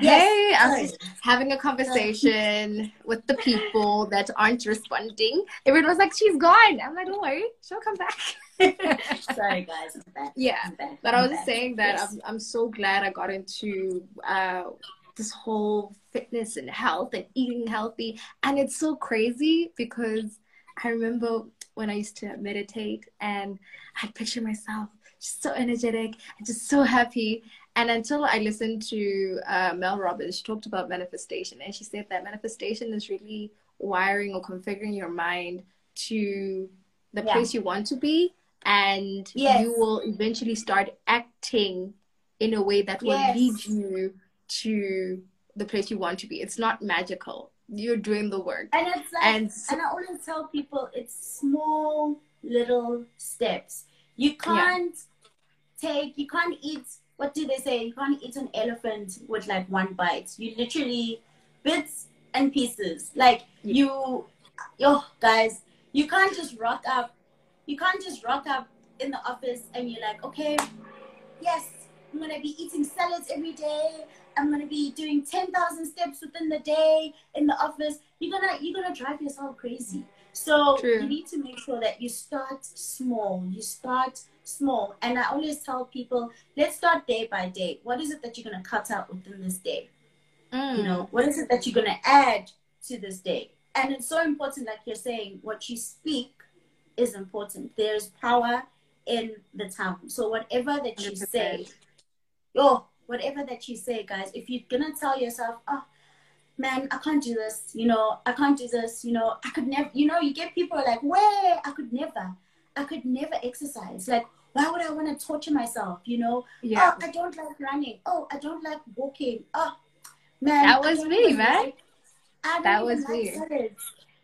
yes. hey, I'm just having a conversation with the people that aren't responding. Everyone was like, she's gone. I'm like, don't worry, she'll come back. Sorry, guys. I'm back. Yeah, I'm back. but I'm i was back. saying that yes. I'm, I'm so glad I got into uh, this whole fitness and health and eating healthy. And it's so crazy because I remember when I used to meditate and I picture myself just so energetic and just so happy. And until I listened to uh, Mel Robbins, she talked about manifestation and she said that manifestation is really wiring or configuring your mind to the yeah. place you want to be and yes. you will eventually start acting in a way that will yes. lead you to the place you want to be. It's not magical. You're doing the work. And it's like, and, and I always tell people it's small little steps. You can't yeah. take, you can't eat, what do they say? You can't eat an elephant with like one bite. You literally, bits and pieces. Like yeah. you, yo, guys, you can't just rock up. You can't just rock up in the office and you're like, okay, yes, I'm gonna be eating salads every day. I'm going to be doing 10,000 steps within the day in the office, you're to you're to drive yourself crazy. So True. you need to make sure that you start small. You start small. And I always tell people, let's start day by day. What is it that you're going to cut out within this day? Mm. You know, what is it that you're going to add to this day? And it's so important, like you're saying, what you speak is important. There's power in the tongue. So whatever that you 100%. say, oh, whatever that you say, guys, if you're gonna tell yourself, oh man, I can't do this, you know, I can't do this, you know, I could never, you know, you get people like, where I could never, I could never exercise. Like, why would I want to torture myself, you know? Yeah. Oh, I don't like running. Oh, I don't like walking. Oh, man. That was me, man. I that was like me.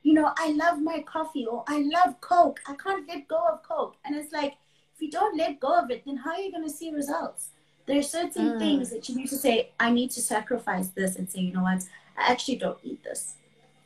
You know, I love my coffee or I love Coke. I can't let go of Coke. And it's like, if you don't let go of it, then how are you going to see results? There are certain mm. things that you need to say, I need to sacrifice this and say, you know what, I actually don't need this.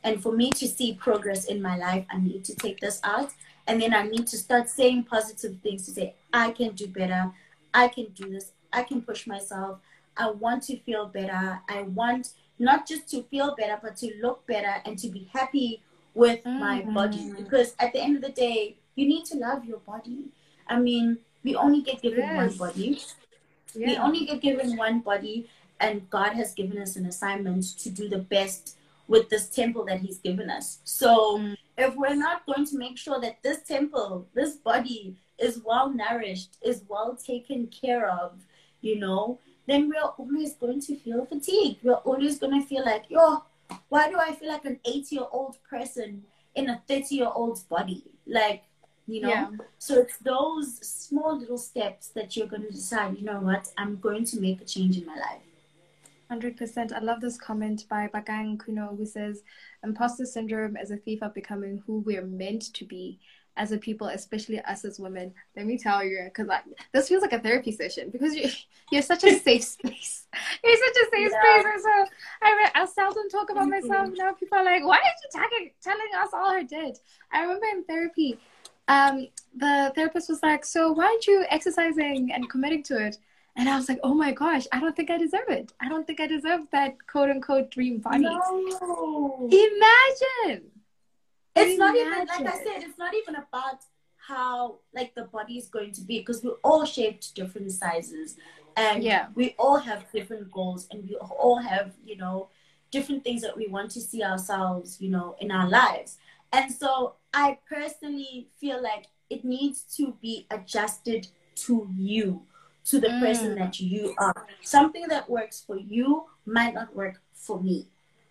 And for me to see progress in my life, I need to take this out. And then I need to start saying positive things to say, I can do better. I can do this. I can push myself. I want to feel better. I want not just to feel better, but to look better and to be happy with mm-hmm. my body. Because at the end of the day, you need to love your body. I mean, we only get given yes. one body. Yeah. We only get given one body, and God has given us an assignment to do the best with this temple that He's given us. So, mm. If we're not going to make sure that this temple, this body, is well nourished, is well taken care of, you know, then we're always going to feel fatigued. We're always going to feel like, yo, why do I feel like an 80 year old person in a 30 year old's body? Like, you know? Yeah. So it's those small little steps that you're going to decide, you know what, I'm going to make a change in my life. 100%. I love this comment by Bakang Kuno who says, Imposter syndrome is a thief of becoming who we're meant to be as a people, especially us as women. Let me tell you, because like this feels like a therapy session because you you're such a safe space. You're such a safe yeah. space. And so I I seldom talk about mm-hmm. myself now. People are like, "Why are you talking, telling us all her did?" I remember in therapy, um, the therapist was like, "So why aren't you exercising and committing to it?" And I was like, "Oh my gosh, I don't think I deserve it. I don't think I deserve that quote unquote dream body." No. Imagine it's not even like I said, it's not even about how like the body is going to be because we're all shaped different sizes and yeah. we all have different goals and we all have you know different things that we want to see ourselves you know in our lives and so i personally feel like it needs to be adjusted to you to the mm. person that you are something that works for you might not work for me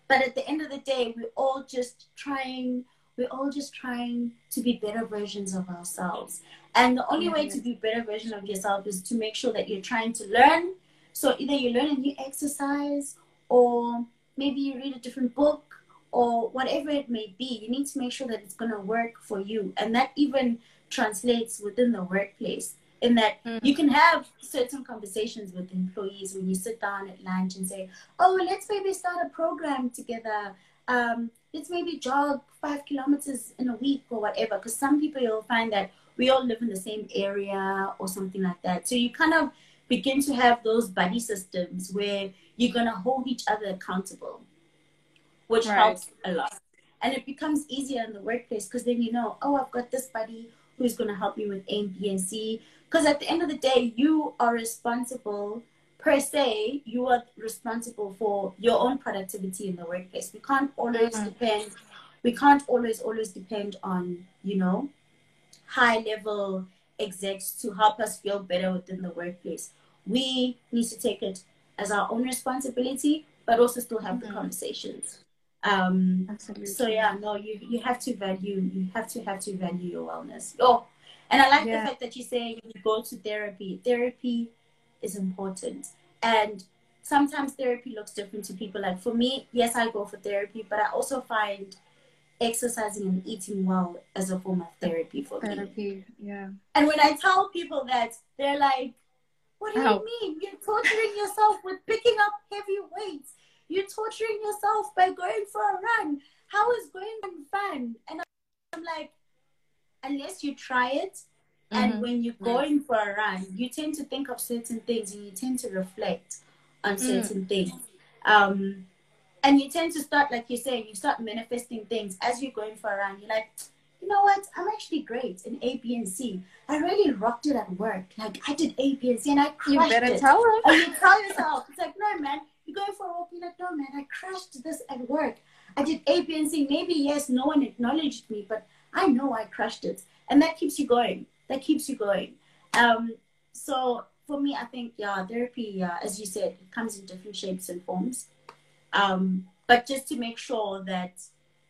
but at the end of the day we're all just trying we're all just trying to be better versions of ourselves. And the only way to be better version of yourself is to make sure that you're trying to learn. So either you learn a new exercise or maybe you read a different book or whatever it may be. You need to make sure that it's going to work for you. And that even translates within the workplace in that mm. you can have certain conversations with employees when you sit down at lunch and say, oh, let's maybe start a program together. Um, let's maybe jog five kilometers in a week or whatever. Because some people you'll find that we all live in the same area or something like that. So you kind of begin to have those buddy systems where you're going to hold each other accountable, which right. helps a lot. And it becomes easier in the workplace because then you know, oh, I've got this buddy who's going to help me with A, B, and C. Because at the end of the day, you are responsible per se, you are responsible for your own productivity in the workplace. We can't always mm-hmm. depend. We can't always always depend on you know high level execs to help us feel better within the workplace. We need to take it as our own responsibility, but also still have mm-hmm. the conversations. Um, Absolutely. So yeah, no, you you have to value. You have to have to value your wellness. Oh, and I like yeah. the fact that you say you go to therapy. Therapy is important. And sometimes therapy looks different to people. Like for me, yes, I go for therapy, but I also find exercising and eating well as a form of therapy for therapy, me. Therapy, yeah. And when I tell people that, they're like, what do Ow. you mean? You're torturing yourself with picking up heavy weights. You're torturing yourself by going for a run. How is going fun? And I'm like, unless you try it, and mm-hmm. when you're going for a run, you tend to think of certain things and you tend to reflect on mm. certain mm. things. Um, and you tend to start, like you're saying, you start manifesting things as you're going for a run. You're like, you know what? I'm actually great in A, B, and C. I really rocked it at work. Like I did A, B, and C, and I crushed You better it. tell them. And you tell yourself, it's like, no, man, you're going for a walk. You're like, no, man, I crushed this at work. I did A, B, and C. Maybe yes, no one acknowledged me, but I know I crushed it, and that keeps you going. That keeps you going. Um, so for me, I think yeah, therapy, uh, as you said, it comes in different shapes and forms. Um, but just to make sure that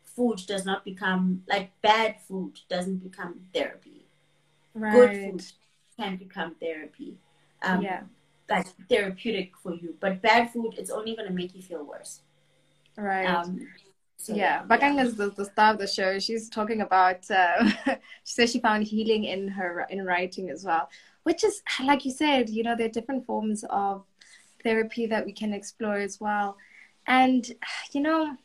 food does not become like bad food doesn't become therapy. Right. Good food can become therapy. Um, Yeah. like therapeutic for you. But bad food, it's only going to make you feel worse. Right. Um, so, yeah, Bakang is the, the star of the show. She's talking about. Uh, she says she found healing in her in writing as well, which is like you said. You know, there are different forms of therapy that we can explore as well, and you know,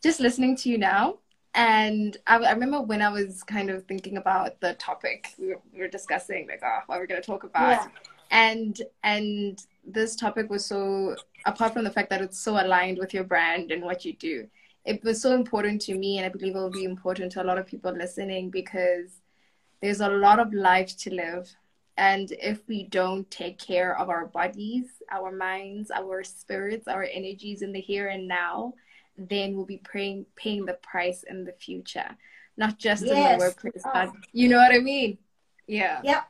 just listening to you now, and I, I remember when I was kind of thinking about the topic we were, we were discussing, like, oh, what we're going to talk about, Yeah. and and this topic was so apart from the fact that it's so aligned with your brand and what you do it was so important to me and i believe it will be important to a lot of people listening because there's a lot of life to live and if we don't take care of our bodies our minds our spirits our energies in the here and now then we'll be paying paying the price in the future not just in the workplace but Oh. you know what i mean yeah Yep.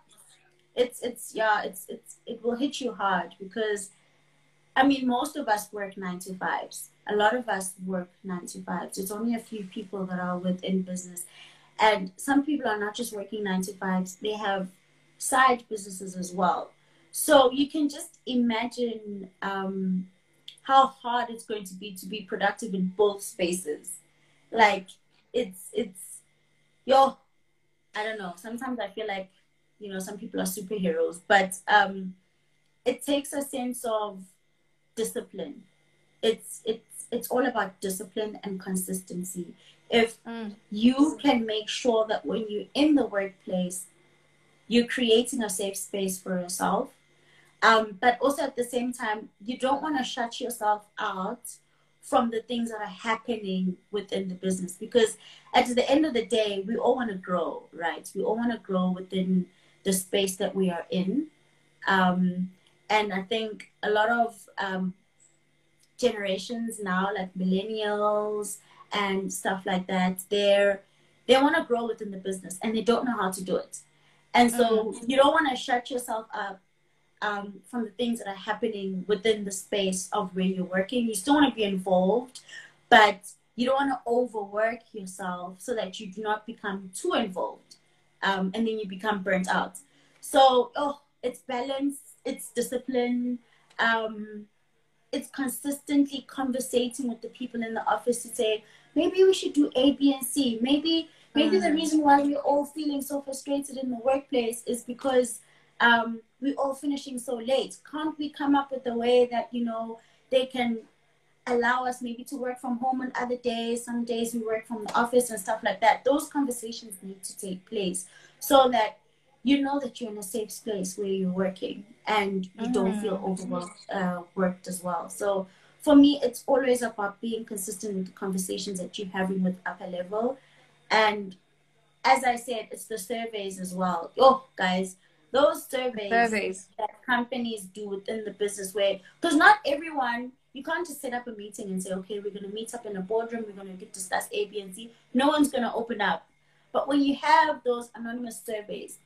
It's it's yeah, it's it's it will hit you hard because I mean most of us work nine to fives. A lot of us work nine to fives. It's only a few people that are within business. And some people are not just working nine to fives, they have side businesses as well. So you can just imagine um, how hard it's going to be to be productive in both spaces. Like it's it's yo, I don't know. Sometimes I feel like you know some people are superheroes, but um, it takes a sense of discipline. It's it's it's all about discipline and consistency. If Mm. you can make sure that when you're in the workplace, you're creating a safe space for yourself. Um, but also at the same time, you don't want to shut yourself out from the things that are happening within the business because at the end of the day, we all want to grow, right? We all want to grow within the space that we are in. Um, and I think a lot of um, generations now, like millennials and stuff like that, they're they want to grow within the business and they don't know how to do it. And so you don't want to shut yourself up um, from the things that are happening within the space of where you're working. You still want to be involved, but you don't want to overwork yourself so that you do not become too involved um, and then you become burnt out. So, oh, it's balance, it's discipline, um, it's consistently conversating with the people in the office to say, maybe we should do A, B, and C. Maybe, maybe the Mm. reason why we're all feeling so frustrated in the workplace is because um, we're all finishing so late. Can't we come up with a way that you know they can allow us maybe to work from home on other days? Some days we work from the office and stuff like that. Those conversations need to take place so that you know that you're in a safe space where you're working and you don't feel Mm. overworked uh, worked as well. So for me, it's always about being consistent with the conversations that you're having with upper level. And as I said, it's the surveys as well. Oh, guys, those surveys, surveys that companies do within the business where, because not everyone, you can't just set up a meeting and say, okay, we're going to meet up in a boardroom, we're going to discuss A, B, and C. No one's going to open up. But when you have those anonymous surveys,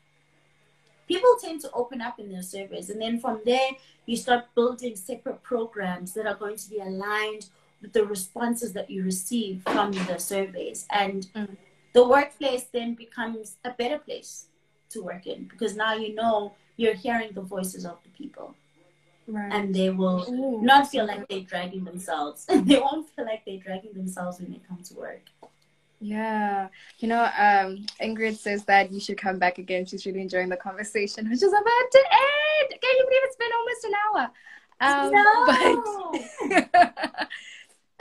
people tend to open up in their surveys. And then from there, you start building separate programs that are going to be aligned with the responses that you receive from the surveys. And Mm. the workplace then becomes a better place to work in because now you know you're hearing the voices of the people right and they will Ooh, not feel like they're dragging themselves. they won't feel like they're dragging themselves when they come to work. Yeah, you know, um, Ingrid says that you should come back again. She's really enjoying the conversation, which is about to end. Can you believe it's been almost an hour? Um, no! but,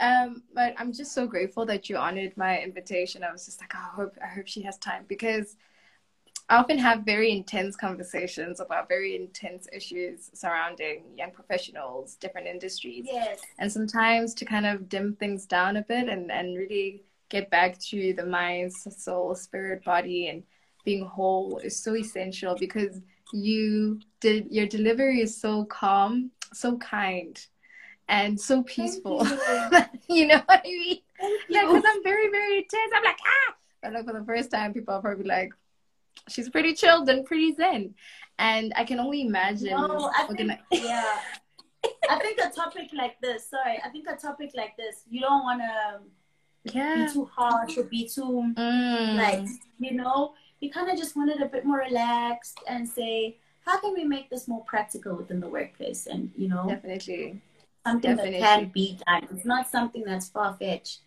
um, but I'm just so grateful that you honored my invitation. I was just like, oh, I hope, I hope she has time because I often have very intense conversations about very intense issues surrounding young professionals, different industries yes. and sometimes to kind of dim things down a bit and, and really get back to the mind, soul, spirit, body, and being whole is so essential because you did your delivery is so calm, so kind, and so peaceful. You. you. know what I mean? Yeah, because I'm very, very intense. I'm like, ah! But like for the first time, people are probably like, she's pretty chilled and pretty zen. And I can only imagine. No, I think, yeah. I think a topic like this, sorry, I think a topic like this, you don't want to yeah. be too harsh or be too, mm. like, you know, you kind of just wanted a bit more relaxed and say, how can we make this more practical within the workplace? And, you know, definitely something definitely. that can be done. It's not something that's far fetched.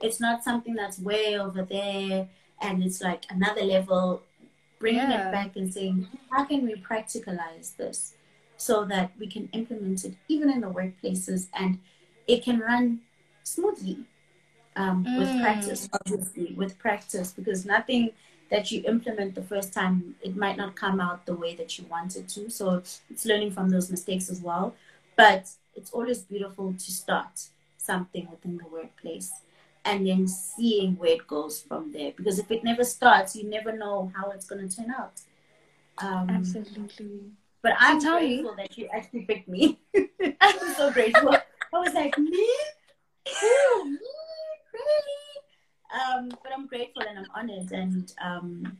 It's not something that's way over there and it's like another level. Bringing yeah. it back and saying, how can we practicalize this so that we can implement it even in the workplaces and it can run smoothly um, mm. with practice, obviously, with practice, because nothing that you implement the first time, it might not come out the way that you want it to. So it's learning from those mistakes as well. But it's always beautiful to start something within the workplace and then seeing where it goes from there. Because if it never starts, you never know how it's going to turn out. Um, Absolutely. But I'm so grateful that you actually picked me. I'm so grateful. I was like, me? Who? Me? Really? Um, but I'm grateful and I'm honored and um,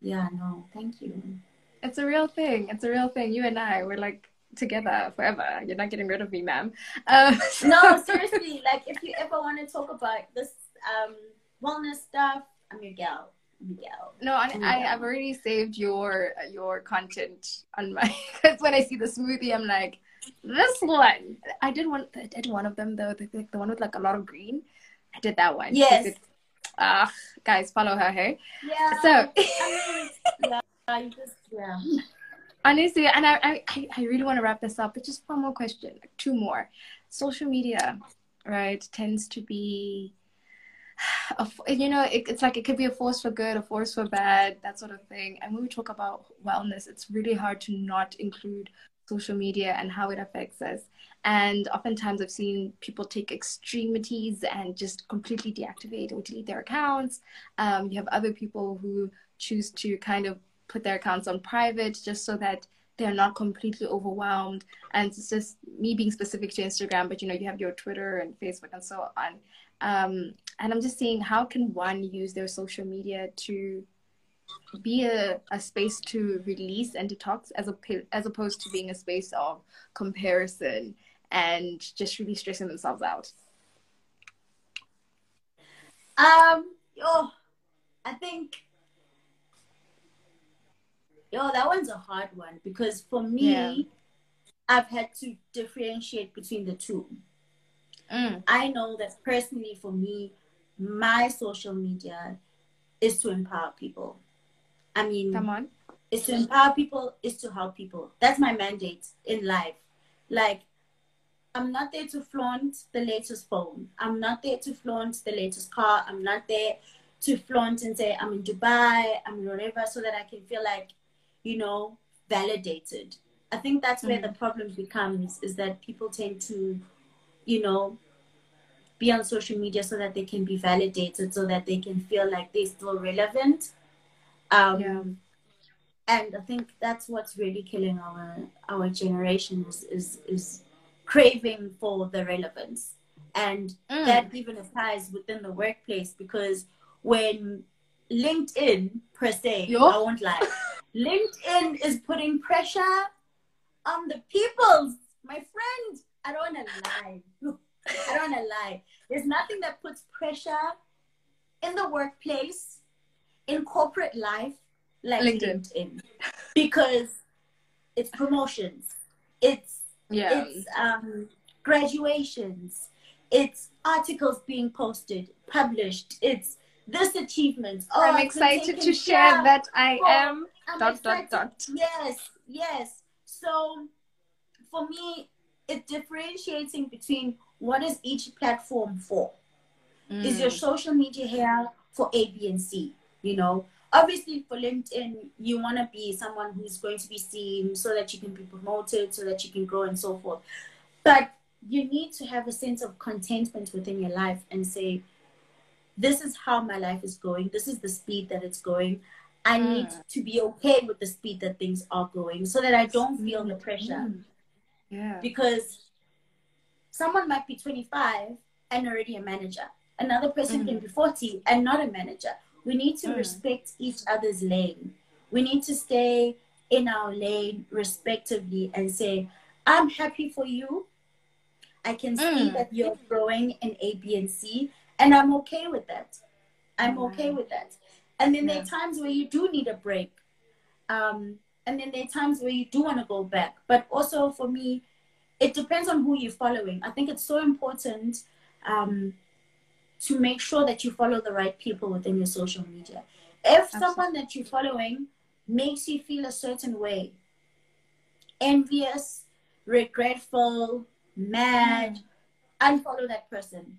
yeah, no, thank you. It's a real thing. It's a real thing. You and I, we're like together forever. You're not getting rid of me, ma'am. Um, no, seriously. Like, if you ever want to talk about this um, wellness stuff, I'm your gal. Miguel. No, I, I have already saved your your content on my because when I see the smoothie, I'm like, this one. I did one. I did one of them though. The, the one with like a lot of green. I did that one. Yes ah, guys, follow her, hey? Yeah. So, I mean, yeah, you just, yeah. Honestly, and I, I, I really want to wrap this up, but just one more question, two more. Social media, right, tends to be, a, you know, it, it's like it could be a force for good, a force for bad, that sort of thing. And when we talk about wellness, it's really hard to not include social media and how it affects us. And oftentimes I've seen people take extremities and just completely deactivate or delete their accounts. Um, you have other people who choose to kind of put their accounts on private just so that they're not completely overwhelmed. And it's just me being specific to Instagram, but you know, you have your Twitter and Facebook and so on. Um, and I'm just saying, how can one use their social media to be a, a space to release and detox as, a, as opposed to being a space of comparison and just really stressing themselves out? Um, oh, I think, yo, that one's a hard one because for me, yeah. I've had to differentiate between the two. Mm. I know that personally for me, my social media is to empower people. I mean, come on, is to empower people, is to help people. That's my mandate in life. Like, I'm not there to flaunt the latest phone. I'm not there to flaunt the latest car. I'm not there to flaunt and say I'm in Dubai, I'm in whatever, so that I can feel like, you know, validated. I think that's where mm-hmm. the problem becomes is that people tend to, you know, be on social media so that they can be validated, so that they can feel like they're still relevant. Um, yeah. And I think that's what's really killing our our generation is is, is craving for the relevance, and mm. that even applies within the workplace because when LinkedIn per se, Yo. I won't lie, LinkedIn is putting pressure on the peoples. My friend, I don't want to lie. I don't want to lie. There's nothing that puts pressure in the workplace in corporate life like LinkedIn, LinkedIn. because it's promotions, it's yeah. it's um, graduations, it's articles being posted, published, it's this achievement. Oh, I'm excited to share that I am I'm dot excited. dot dot. Yes, yes. So for me, it's differentiating between what is each platform for. Mm. Is your mm. social media here for A, B, and C? you know obviously for linkedin you want to be someone who's going to be seen so that you can be promoted so that you can grow and so forth but you need to have a sense of contentment within your life and say this is how my life is going. This is the speed that it's going. I mm. need to be okay with the speed that things are going so that I don't feel the pressure. Mm. Yeah. Because someone might be 25 and already a manager. Another person mm. can be 40 and not a manager. We need to mm. respect each other's lane. We need to stay in our lane respectively and say, I'm happy for you. I can see mm. that you're growing in A, B, and C, and I'm okay with that. I'm okay with that. And then yeah. there are times where you do need a break. Um, and then there are times where you do want to go back. But also for me, it depends on who you're following. I think it's so important um, to make sure that you follow the right people within your social media. If Absolutely. someone that you're following makes you feel a certain way, envious, regretful, mad, mm. unfollow that person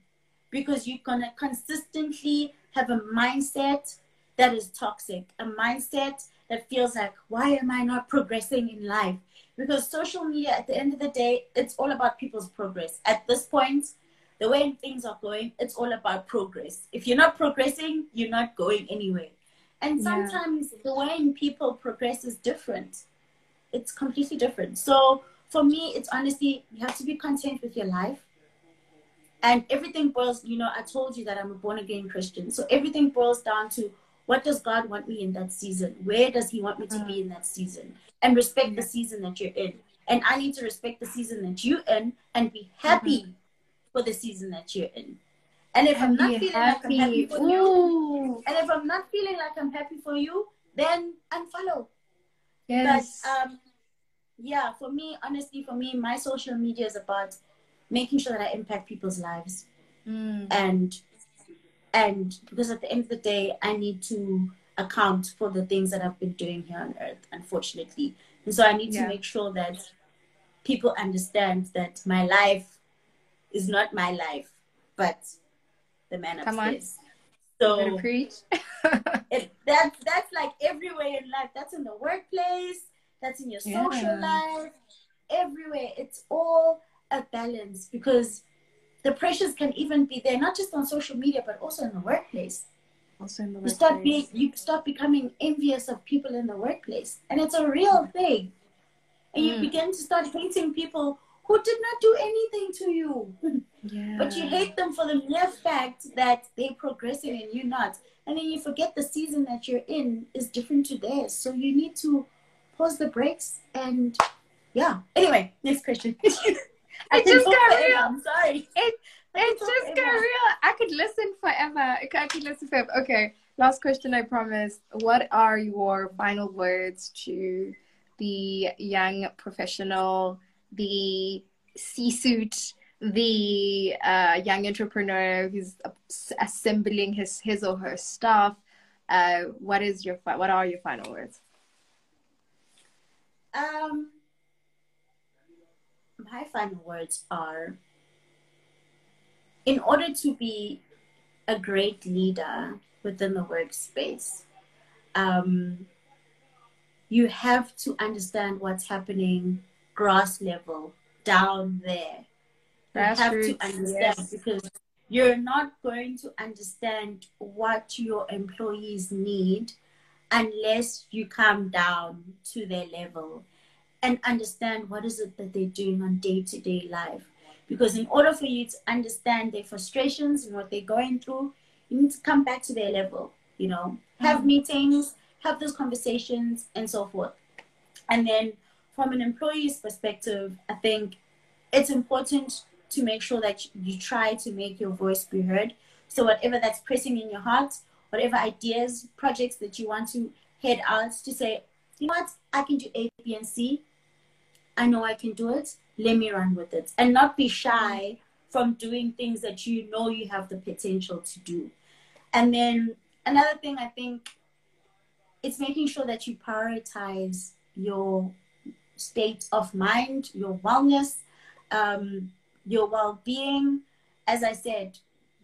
because you're going to consistently have a mindset that is toxic, a mindset that feels like, why am I not progressing in life? Because social media, at the end of the day, it's all about people's progress. At this point, the way things are going, it's all about progress. If you're not progressing, you're not going anywhere. And sometimes yeah. the way people progress is different. It's completely different. So for me, it's honestly, you have to be content with your life. And everything boils, you know, I told you that I'm a born again Christian. So everything boils down to what does God want me in that season? Where does He want me to be in that season? And respect the season that you're in. And I need to respect the season that you're in and be happy mm-hmm. for the season that you're in. And if I'm not feeling happy. like I'm happy for Ooh. you, and if I'm not feeling like I'm happy for you, then unfollow. Yes. But um, yeah, for me, honestly, for me, my social media is about making sure that I impact people's lives. Mm. And and because at the end of the day, I need to account for the things that I've been doing here on earth, unfortunately. And so I need yeah. to make sure that people understand that my life is not my life, but the man Come upstairs. On. So preach. it, that's that's like everywhere in life. That's in the workplace. That's in your social yeah. life. Everywhere. It's all a balance because the pressures can even be there, not just on social media, but also in the workplace. Also in the you start being, you start becoming envious of people in the workplace, and it's a real thing. And mm. you begin to start hating people who did not do anything to you. Yeah. But you hate them for the mere fact that they're progressing and you're not. And then you forget the season that you're in is different to theirs. So you need to pause the brakes and yeah. Anyway, next question. I just got real. I'm sorry. It it just got real. I could listen forever. I could listen forever. Okay, last question. I promise. What are your final words to the young professional, the C-suite, the uh, young entrepreneur who's assembling his his or her stuff? Uh, what is your what are your final words? Um my final words are in order to be a great leader within the workspace, um, you have to understand what's happening grass level down there. You have to understand yes. because you're not going to understand what your employees need unless you come down to their level and understand what is it that they're doing on day-to-day life. Because in order for you to understand their frustrations and what they're going through you need to come back to their level you know. Have mm-hmm. meetings have those conversations and so forth. And then from an employee's perspective i think it's important to make sure that you try to make your voice be heard. So whatever that's pressing in your heart whatever ideas projects that you want to head out to say you know what i can do a b and c I know I can do it. Let me run with it. And not be shy from doing things that you know you have the potential to do. And then another thing I think it's making sure that you prioritize your state of mind, your wellness, um, your well being. As I said,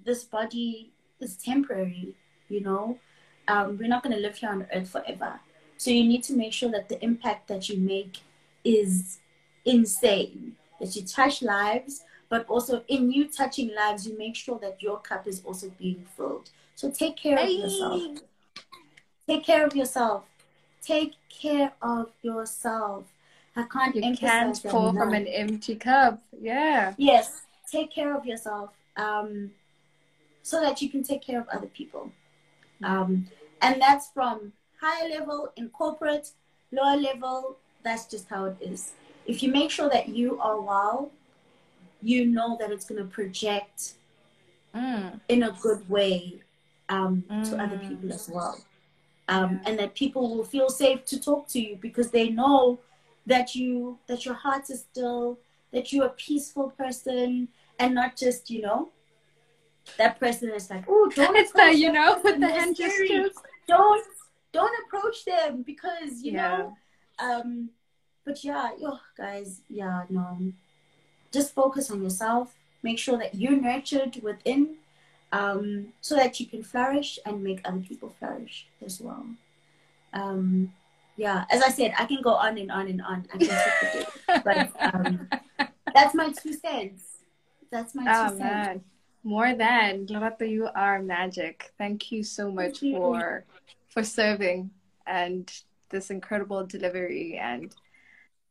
this body is temporary, you know. Um, we're not going to live here on earth forever. So you need to make sure that the impact that you make is insane. That you touch lives, but also in you touching lives, you make sure that your cup is also being filled. So take care of yourself. Take care of yourself. Take care of yourself. I can't you can't pour from an empty cup. Yeah. Yes. Take care of yourself. Um, so that you can take care of other people. Um, and that's from higher level in corporate, lower level. That's just how it is. If you make sure that you are well, you know that it's going to project mm. in a good way um, mm. to other people as well. Um, yeah. And that people will feel safe to talk to you because they know that you that your heart is still that you're a peaceful person and not just you know that person is like oh don't it's the you know with the hand gestures don't don't approach them because you yeah. know um but yeah yo guys yeah no. Just focus on yourself. Make sure that you're nurtured within um, so that you can flourish and make other people flourish as well. Um, yeah as i said i can go on and on and on. I can but um, that's my two cents. That's my oh, two man. cents more than. Lerato, you are magic. Thank you so much for for serving and this incredible delivery and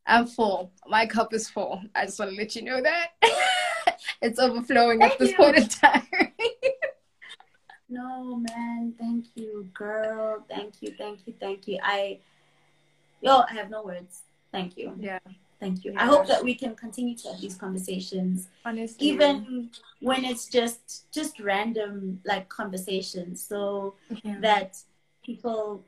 I'm full. My cup is full. I just want to let you know that. it's overflowing thank at this you. point in time. no, man. Thank you, girl. Thank you, thank you, thank you. I, yo, I have no words. Thank you. Yeah. Thank you. Yeah. I hope that we can continue to have these conversations. Honestly. Even when it's just just random like conversations. So yeah. that people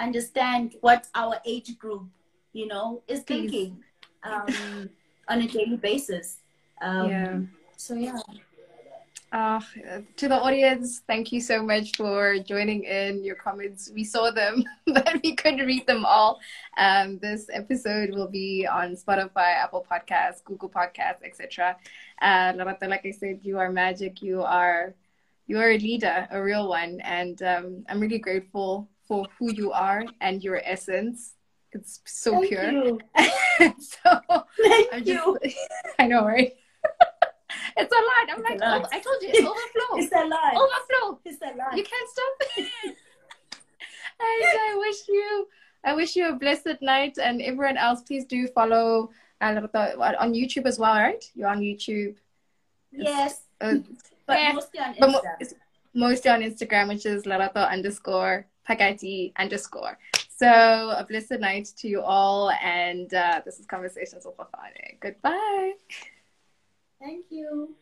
understand what our age group you know, is thinking um, on a daily basis. Um, yeah. So yeah. Uh, to the audience, thank you so much for joining in your comments. We saw them, but we couldn't read them all. Um, this episode will be on Spotify, Apple Podcasts, Google Podcasts, etc. Uh, like I said, you are magic. You are you are a leader, a real one, and um, I'm really grateful for who you are and your essence. It's so Thank pure. so Thank I'm just, you. I know, right? it's a lot. I'm it's like, oh, I told you, it's overflow. it's a lot. Overflow. It's a lot. You can't stop. and I wish you, I wish you a blessed night, and everyone else, please do follow Lerato on YouTube as well, right? You're on YouTube. Yes. Uh, but yeah. mostly on Instagram. mostly on Instagram, which is Lerato underscore Phakathi underscore. So a blessed night to you all. And uh, this is Conversations with Fafane. Goodbye. Thank you.